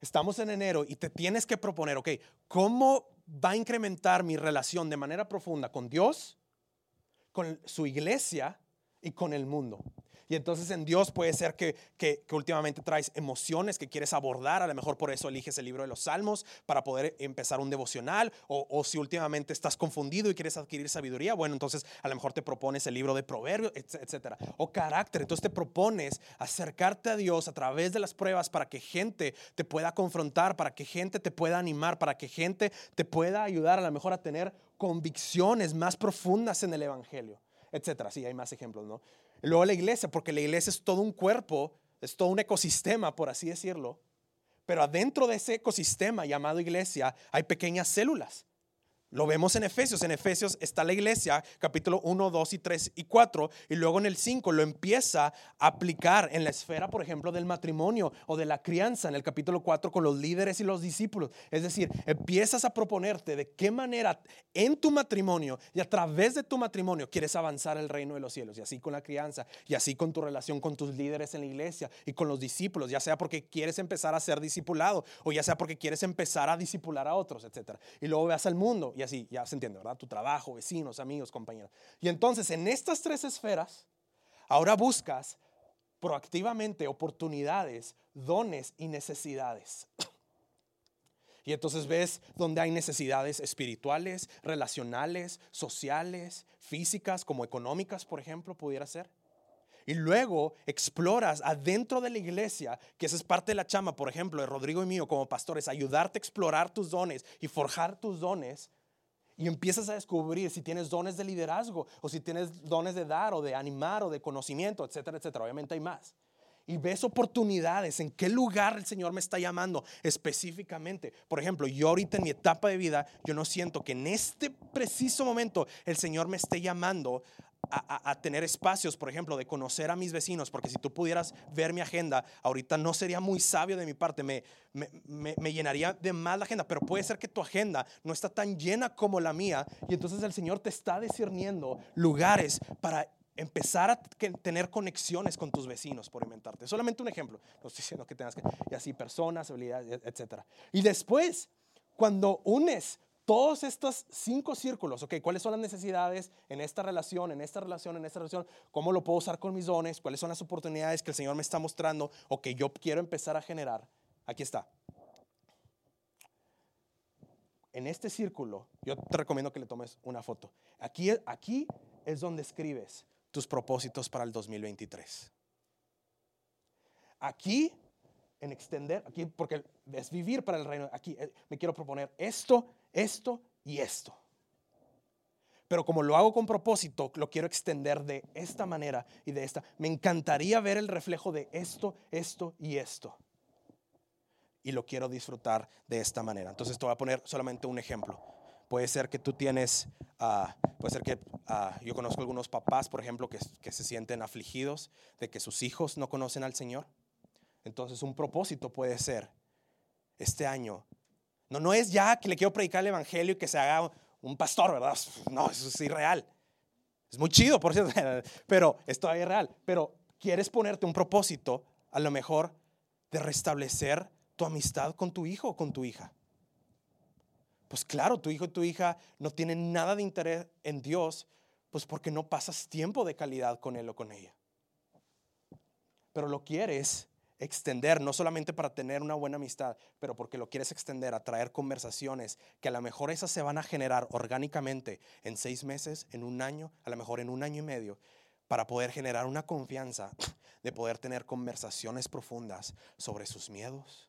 estamos en enero y te tienes que proponer, ok, ¿cómo va a incrementar mi relación de manera profunda con Dios, con su iglesia y con el mundo? Y entonces en Dios puede ser que, que, últimamente traes emociones que quieres abordar, a lo mejor por eso eliges el libro de los Salmos para poder empezar un devocional, o, o si últimamente estás confundido y quieres adquirir sabiduría, bueno, entonces a lo mejor te propones el libro de Proverbios, etcétera, o carácter, entonces te propones acercarte a Dios a través de las pruebas para que gente te pueda confrontar, para que gente te pueda animar, para que gente te pueda ayudar a lo mejor a tener convicciones más profundas en el Evangelio, etcétera. Sí, hay más ejemplos, ¿no? Luego la iglesia, porque la iglesia es todo un cuerpo, es todo un ecosistema, por así decirlo. Pero adentro de ese ecosistema llamado iglesia hay pequeñas células. Lo vemos en Efesios. En Efesios está la iglesia, capítulo 1, 2 y 3 y 4. Y luego en el 5 lo empieza a aplicar en la esfera, por ejemplo, del matrimonio o de la crianza, en el capítulo 4 con los líderes y los discípulos. Es decir, empiezas a proponerte de qué manera en tu matrimonio y a través de tu matrimonio quieres avanzar el reino de los cielos. Y así con la crianza y así con tu relación con tus líderes en la iglesia y con los discípulos, ya sea porque quieres empezar a ser discipulado o ya sea porque quieres empezar a discipular a otros, etc. Y luego veas al mundo y así, ya se entiende, ¿verdad? Tu trabajo, vecinos, amigos, compañeros. Y entonces en estas tres esferas, ahora buscas proactivamente oportunidades, dones y necesidades. Y entonces ves donde hay necesidades espirituales, relacionales, sociales, físicas, como económicas, por ejemplo, pudiera ser. Y luego exploras adentro de la iglesia, que esa es parte de la chama, por ejemplo, de Rodrigo y mío como pastores, ayudarte a explorar tus dones y forjar tus dones. Y empiezas a descubrir si tienes dones de liderazgo o si tienes dones de dar o de animar o de conocimiento, etcétera, etcétera. Obviamente hay más y ves oportunidades, en qué lugar el Señor me está llamando específicamente. Por ejemplo, yo ahorita en mi etapa de vida, yo no siento que en este preciso momento el Señor me esté llamando a, tener espacios, por ejemplo, de conocer a mis vecinos, porque si tú pudieras ver mi agenda, ahorita no sería muy sabio de mi parte, me, me, llenaría de más la agenda, pero puede ser que tu agenda no está tan llena como la mía y entonces el Señor te está discerniendo lugares para empezar a tener conexiones con tus vecinos por inventarte. Solamente un ejemplo, no estoy diciendo que tengas que, y así personas, habilidades, etc. Y después, cuando unes todos estos cinco círculos, ok, ¿cuáles son las necesidades en esta relación, en esta relación, en esta relación? ¿Cómo lo puedo usar con mis dones? ¿Cuáles son las oportunidades que el Señor me está mostrando o que yo quiero empezar a generar? Aquí está. En este círculo, yo te recomiendo que le tomes una foto. Aquí, aquí es donde escribes tus propósitos para el 2023. Aquí, en extender, aquí, porque es vivir para el reino, aquí eh, me quiero proponer esto esto y esto. Pero como lo hago con propósito, lo quiero extender de esta manera y de esta. Me encantaría ver el reflejo de esto, esto y esto. Y lo quiero disfrutar de esta manera. Entonces te voy a poner solamente un ejemplo. Puede ser que tú tienes, ah, puede ser que ah, yo conozco algunos papás, por ejemplo, que, que se sienten afligidos de que sus hijos no conocen al Señor. Entonces un propósito puede ser, este año no, no es ya que le quiero predicar el evangelio y que se haga un pastor, ¿verdad? No, eso es irreal. Es muy chido, por cierto, pero es todavía irreal. Pero quieres ponerte un propósito, a lo mejor, de restablecer tu amistad con tu hijo o con tu hija. Pues claro, tu hijo y tu hija no tienen nada de interés en Dios, pues porque no pasas tiempo de calidad con él o con ella. Pero lo quieres extender, no solamente para tener una buena amistad, pero porque lo quieres extender a traer conversaciones que a lo mejor esas se van a generar orgánicamente en seis meses, en un año, a lo mejor en un año y medio, para poder generar una confianza de poder tener conversaciones profundas sobre sus miedos,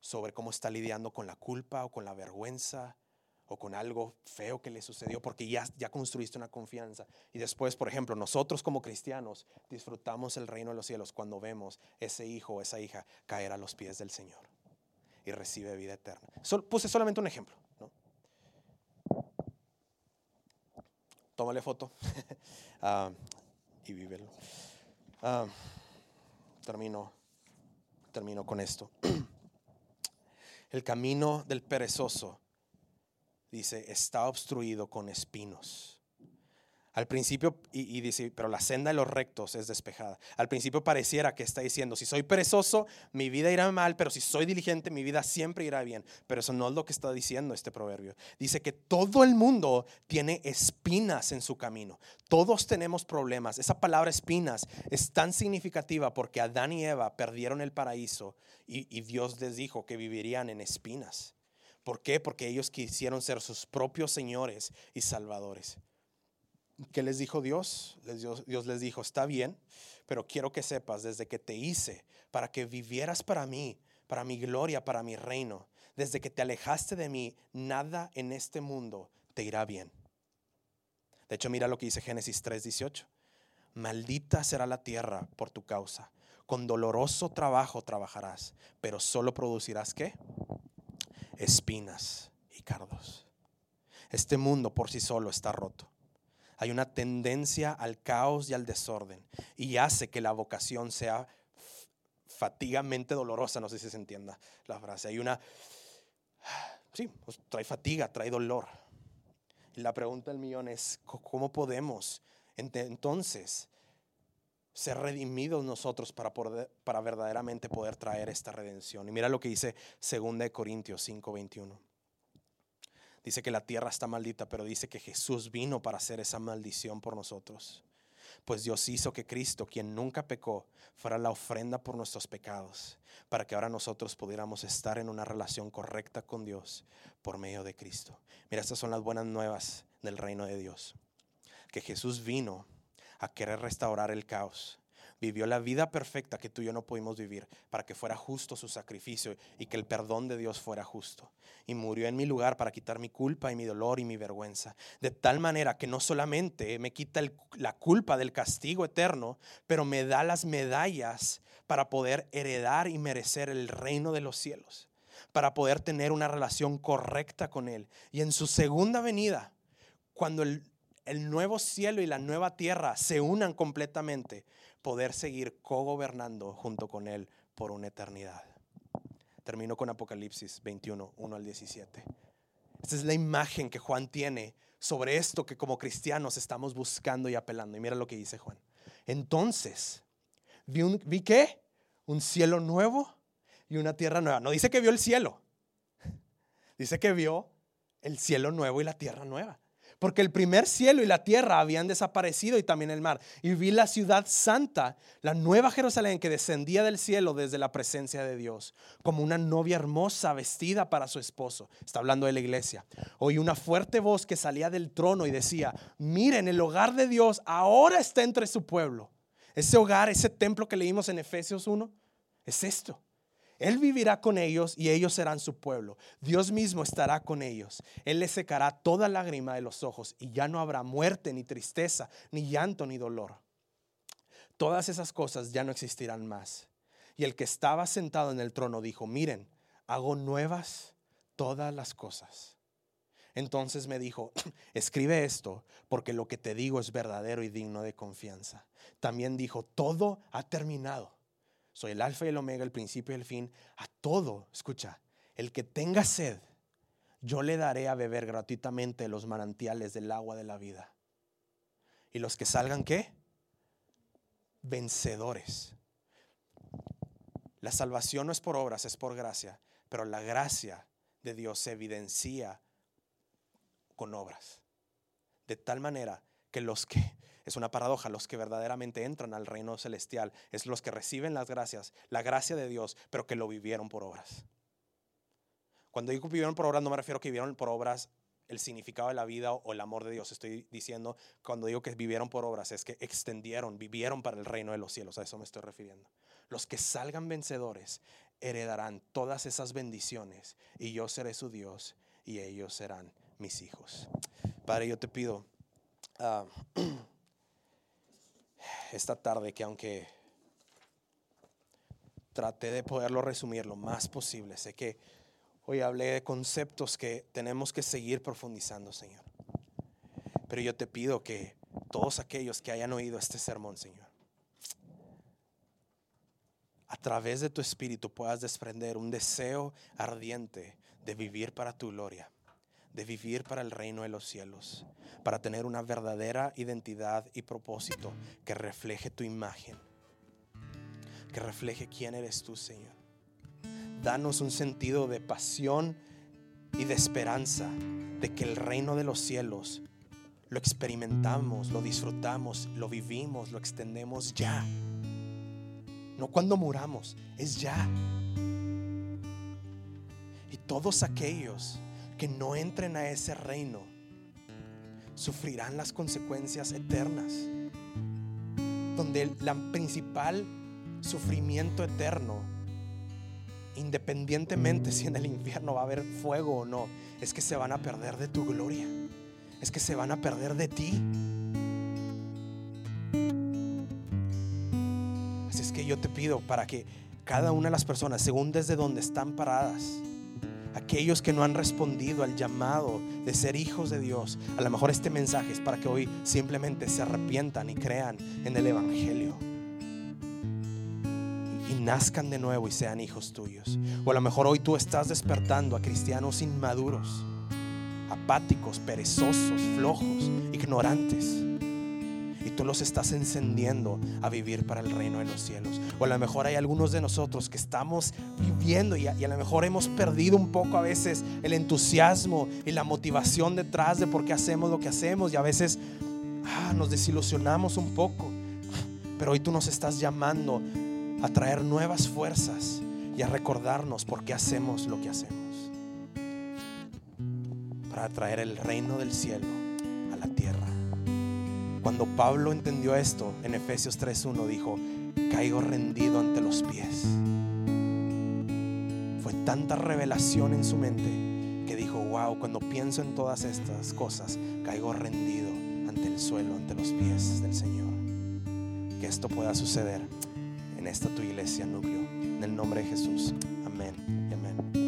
sobre cómo está lidiando con la culpa o con la vergüenza, o con algo feo que le sucedió porque ya, ya construiste una confianza. Y después, por ejemplo, nosotros como cristianos disfrutamos el reino de los cielos cuando vemos ese hijo o esa hija caer a los pies del Señor y recibe vida eterna. puse solamente un ejemplo. ¿no? Tómale foto ah, y vívelo. Ah, termino, termino con esto. El camino del perezoso dice, está obstruido con espinos. Al principio, y, dice, pero la senda de los rectos es despejada. Al principio pareciera que está diciendo, si soy perezoso, mi vida irá mal, pero si soy diligente, mi vida siempre irá bien. Pero eso no es lo que está diciendo este proverbio. Dice que todo el mundo tiene espinas en su camino. Todos tenemos problemas. Esa palabra espinas es tan significativa porque Adán y Eva perdieron el paraíso y Dios les dijo que vivirían en espinas. ¿Por qué? Porque ellos quisieron ser sus propios señores y salvadores. ¿Qué les dijo Dios? Dios les dijo, está bien, pero quiero que sepas, desde que te hice para que vivieras para mí, para mi gloria, para mi reino, desde que te alejaste de mí, nada en este mundo te irá bien. De hecho, mira lo que dice Génesis 3:18. Maldita será la tierra por tu causa. Con doloroso trabajo trabajarás, pero solo producirás qué? Espinas y cardos. Este mundo por sí solo está roto. Hay una tendencia al caos y al desorden y hace que la vocación sea fatigamente dolorosa. No sé si se entienda la frase. Hay una, sí, pues, trae fatiga, trae dolor. Y la pregunta del millón es, ¿cómo podemos entonces ser redimidos nosotros para, para verdaderamente poder traer esta redención. Y mira lo que dice 2 Corintios 5:21. Dice que la tierra está maldita, pero dice que Jesús vino para hacer esa maldición por nosotros. Pues Dios hizo que Cristo, quien nunca pecó, fuera la ofrenda por nuestros pecados, para que ahora nosotros pudiéramos estar en una relación correcta con Dios por medio de Cristo. Mira, estas son las buenas nuevas del reino de Dios. Que Jesús vino a querer restaurar el caos. Vivió la vida perfecta que tú y yo no pudimos vivir para que fuera justo su sacrificio y que el perdón de Dios fuera justo. Y murió en mi lugar para quitar mi culpa y mi dolor y mi vergüenza. De tal manera que no solamente me quita la culpa del castigo eterno, pero me da las medallas para poder heredar y merecer el reino de los cielos. Para poder tener una relación correcta con Él. Y en su segunda venida, cuando el el nuevo cielo y la nueva tierra se unan completamente, poder seguir cogobernando junto con Él por una eternidad. Termino con Apocalipsis 21, 1 al 17. Esta es la imagen que Juan tiene sobre esto que como cristianos estamos buscando y apelando. Y mira lo que dice Juan. Entonces, vi, un, vi qué? Un cielo nuevo y una tierra nueva. No dice que vio el cielo. Dice que vio el cielo nuevo y la tierra nueva. Porque el primer cielo y la tierra habían desaparecido y también el mar. Y vi la ciudad santa, la nueva Jerusalén que descendía del cielo desde la presencia de Dios, como una novia hermosa vestida para su esposo. Está hablando de la iglesia. Oí una fuerte voz que salía del trono y decía, miren, el hogar de Dios ahora está entre su pueblo. Ese hogar, ese templo que leímos en Efesios 1, es esto. Él vivirá con ellos y ellos serán su pueblo. Dios mismo estará con ellos. Él les secará toda lágrima de los ojos y ya no habrá muerte, ni tristeza, ni llanto, ni dolor. Todas esas cosas ya no existirán más. Y el que estaba sentado en el trono dijo, miren, hago nuevas todas las cosas. Entonces me dijo, escribe esto, porque lo que te digo es verdadero y digno de confianza. También dijo, todo ha terminado. Soy el alfa y el omega, el principio y el fin. A todo, escucha, el que tenga sed, yo le daré a beber gratuitamente los manantiales del agua de la vida. Y los que salgan, ¿qué? Vencedores. La salvación no es por obras, es por gracia. Pero la gracia de Dios se evidencia con obras. De tal manera que los que es una paradoja. Los que verdaderamente entran al reino celestial es los que reciben las gracias, la gracia de Dios, pero que lo vivieron por obras. Cuando digo vivieron por obras, no me refiero a que vivieron por obras el significado de la vida o el amor de Dios. Estoy diciendo, cuando digo que vivieron por obras, es que extendieron, vivieron para el reino de los cielos. A eso me estoy refiriendo. Los que salgan vencedores heredarán todas esas bendiciones y yo seré su Dios y ellos serán mis hijos. Padre, yo te pido. Ah, esta tarde que aunque traté de poderlo resumir lo más posible, sé que hoy hablé de conceptos que tenemos que seguir profundizando, Señor. Pero yo te pido que todos aquellos que hayan oído este sermón, Señor, a través de tu espíritu puedas desprender un deseo ardiente de vivir para tu gloria de vivir para el reino de los cielos, para tener una verdadera identidad y propósito que refleje tu imagen, que refleje quién eres tú, Señor. Danos un sentido de pasión y de esperanza de que el reino de los cielos lo experimentamos, lo disfrutamos, lo vivimos, lo extendemos ya. No cuando muramos, es ya. Y todos aquellos que no entren a ese reino sufrirán las consecuencias eternas, donde el principal sufrimiento eterno, independientemente si en el infierno va a haber fuego o no, es que se van a perder de tu gloria, es que se van a perder de ti. Así es que yo te pido para que cada una de las personas, según desde donde están paradas, aquellos que no han respondido al llamado de ser hijos de Dios, a lo mejor este mensaje es para que hoy simplemente se arrepientan y crean en el Evangelio. Y, nazcan de nuevo y sean hijos tuyos. O a lo mejor hoy tú estás despertando a cristianos inmaduros, apáticos, perezosos, flojos, ignorantes tú los estás encendiendo a vivir para el reino de los cielos. O a lo mejor hay algunos de nosotros que estamos viviendo y a, lo mejor hemos perdido un poco a veces el entusiasmo y la motivación detrás de por qué hacemos lo que hacemos y a veces ah, nos desilusionamos un poco. Pero hoy tú nos estás llamando a traer nuevas fuerzas y a recordarnos por qué hacemos lo que hacemos. Para traer el reino del cielo a la tierra. Cuando Pablo entendió esto en Efesios 3.1 dijo, caigo rendido ante los pies. Fue tanta revelación en su mente que dijo, wow, cuando pienso en todas estas cosas, caigo rendido ante el suelo, ante los pies del Señor. Que esto pueda suceder en esta tu iglesia núcleo. En el nombre de Jesús. Amén. Amén.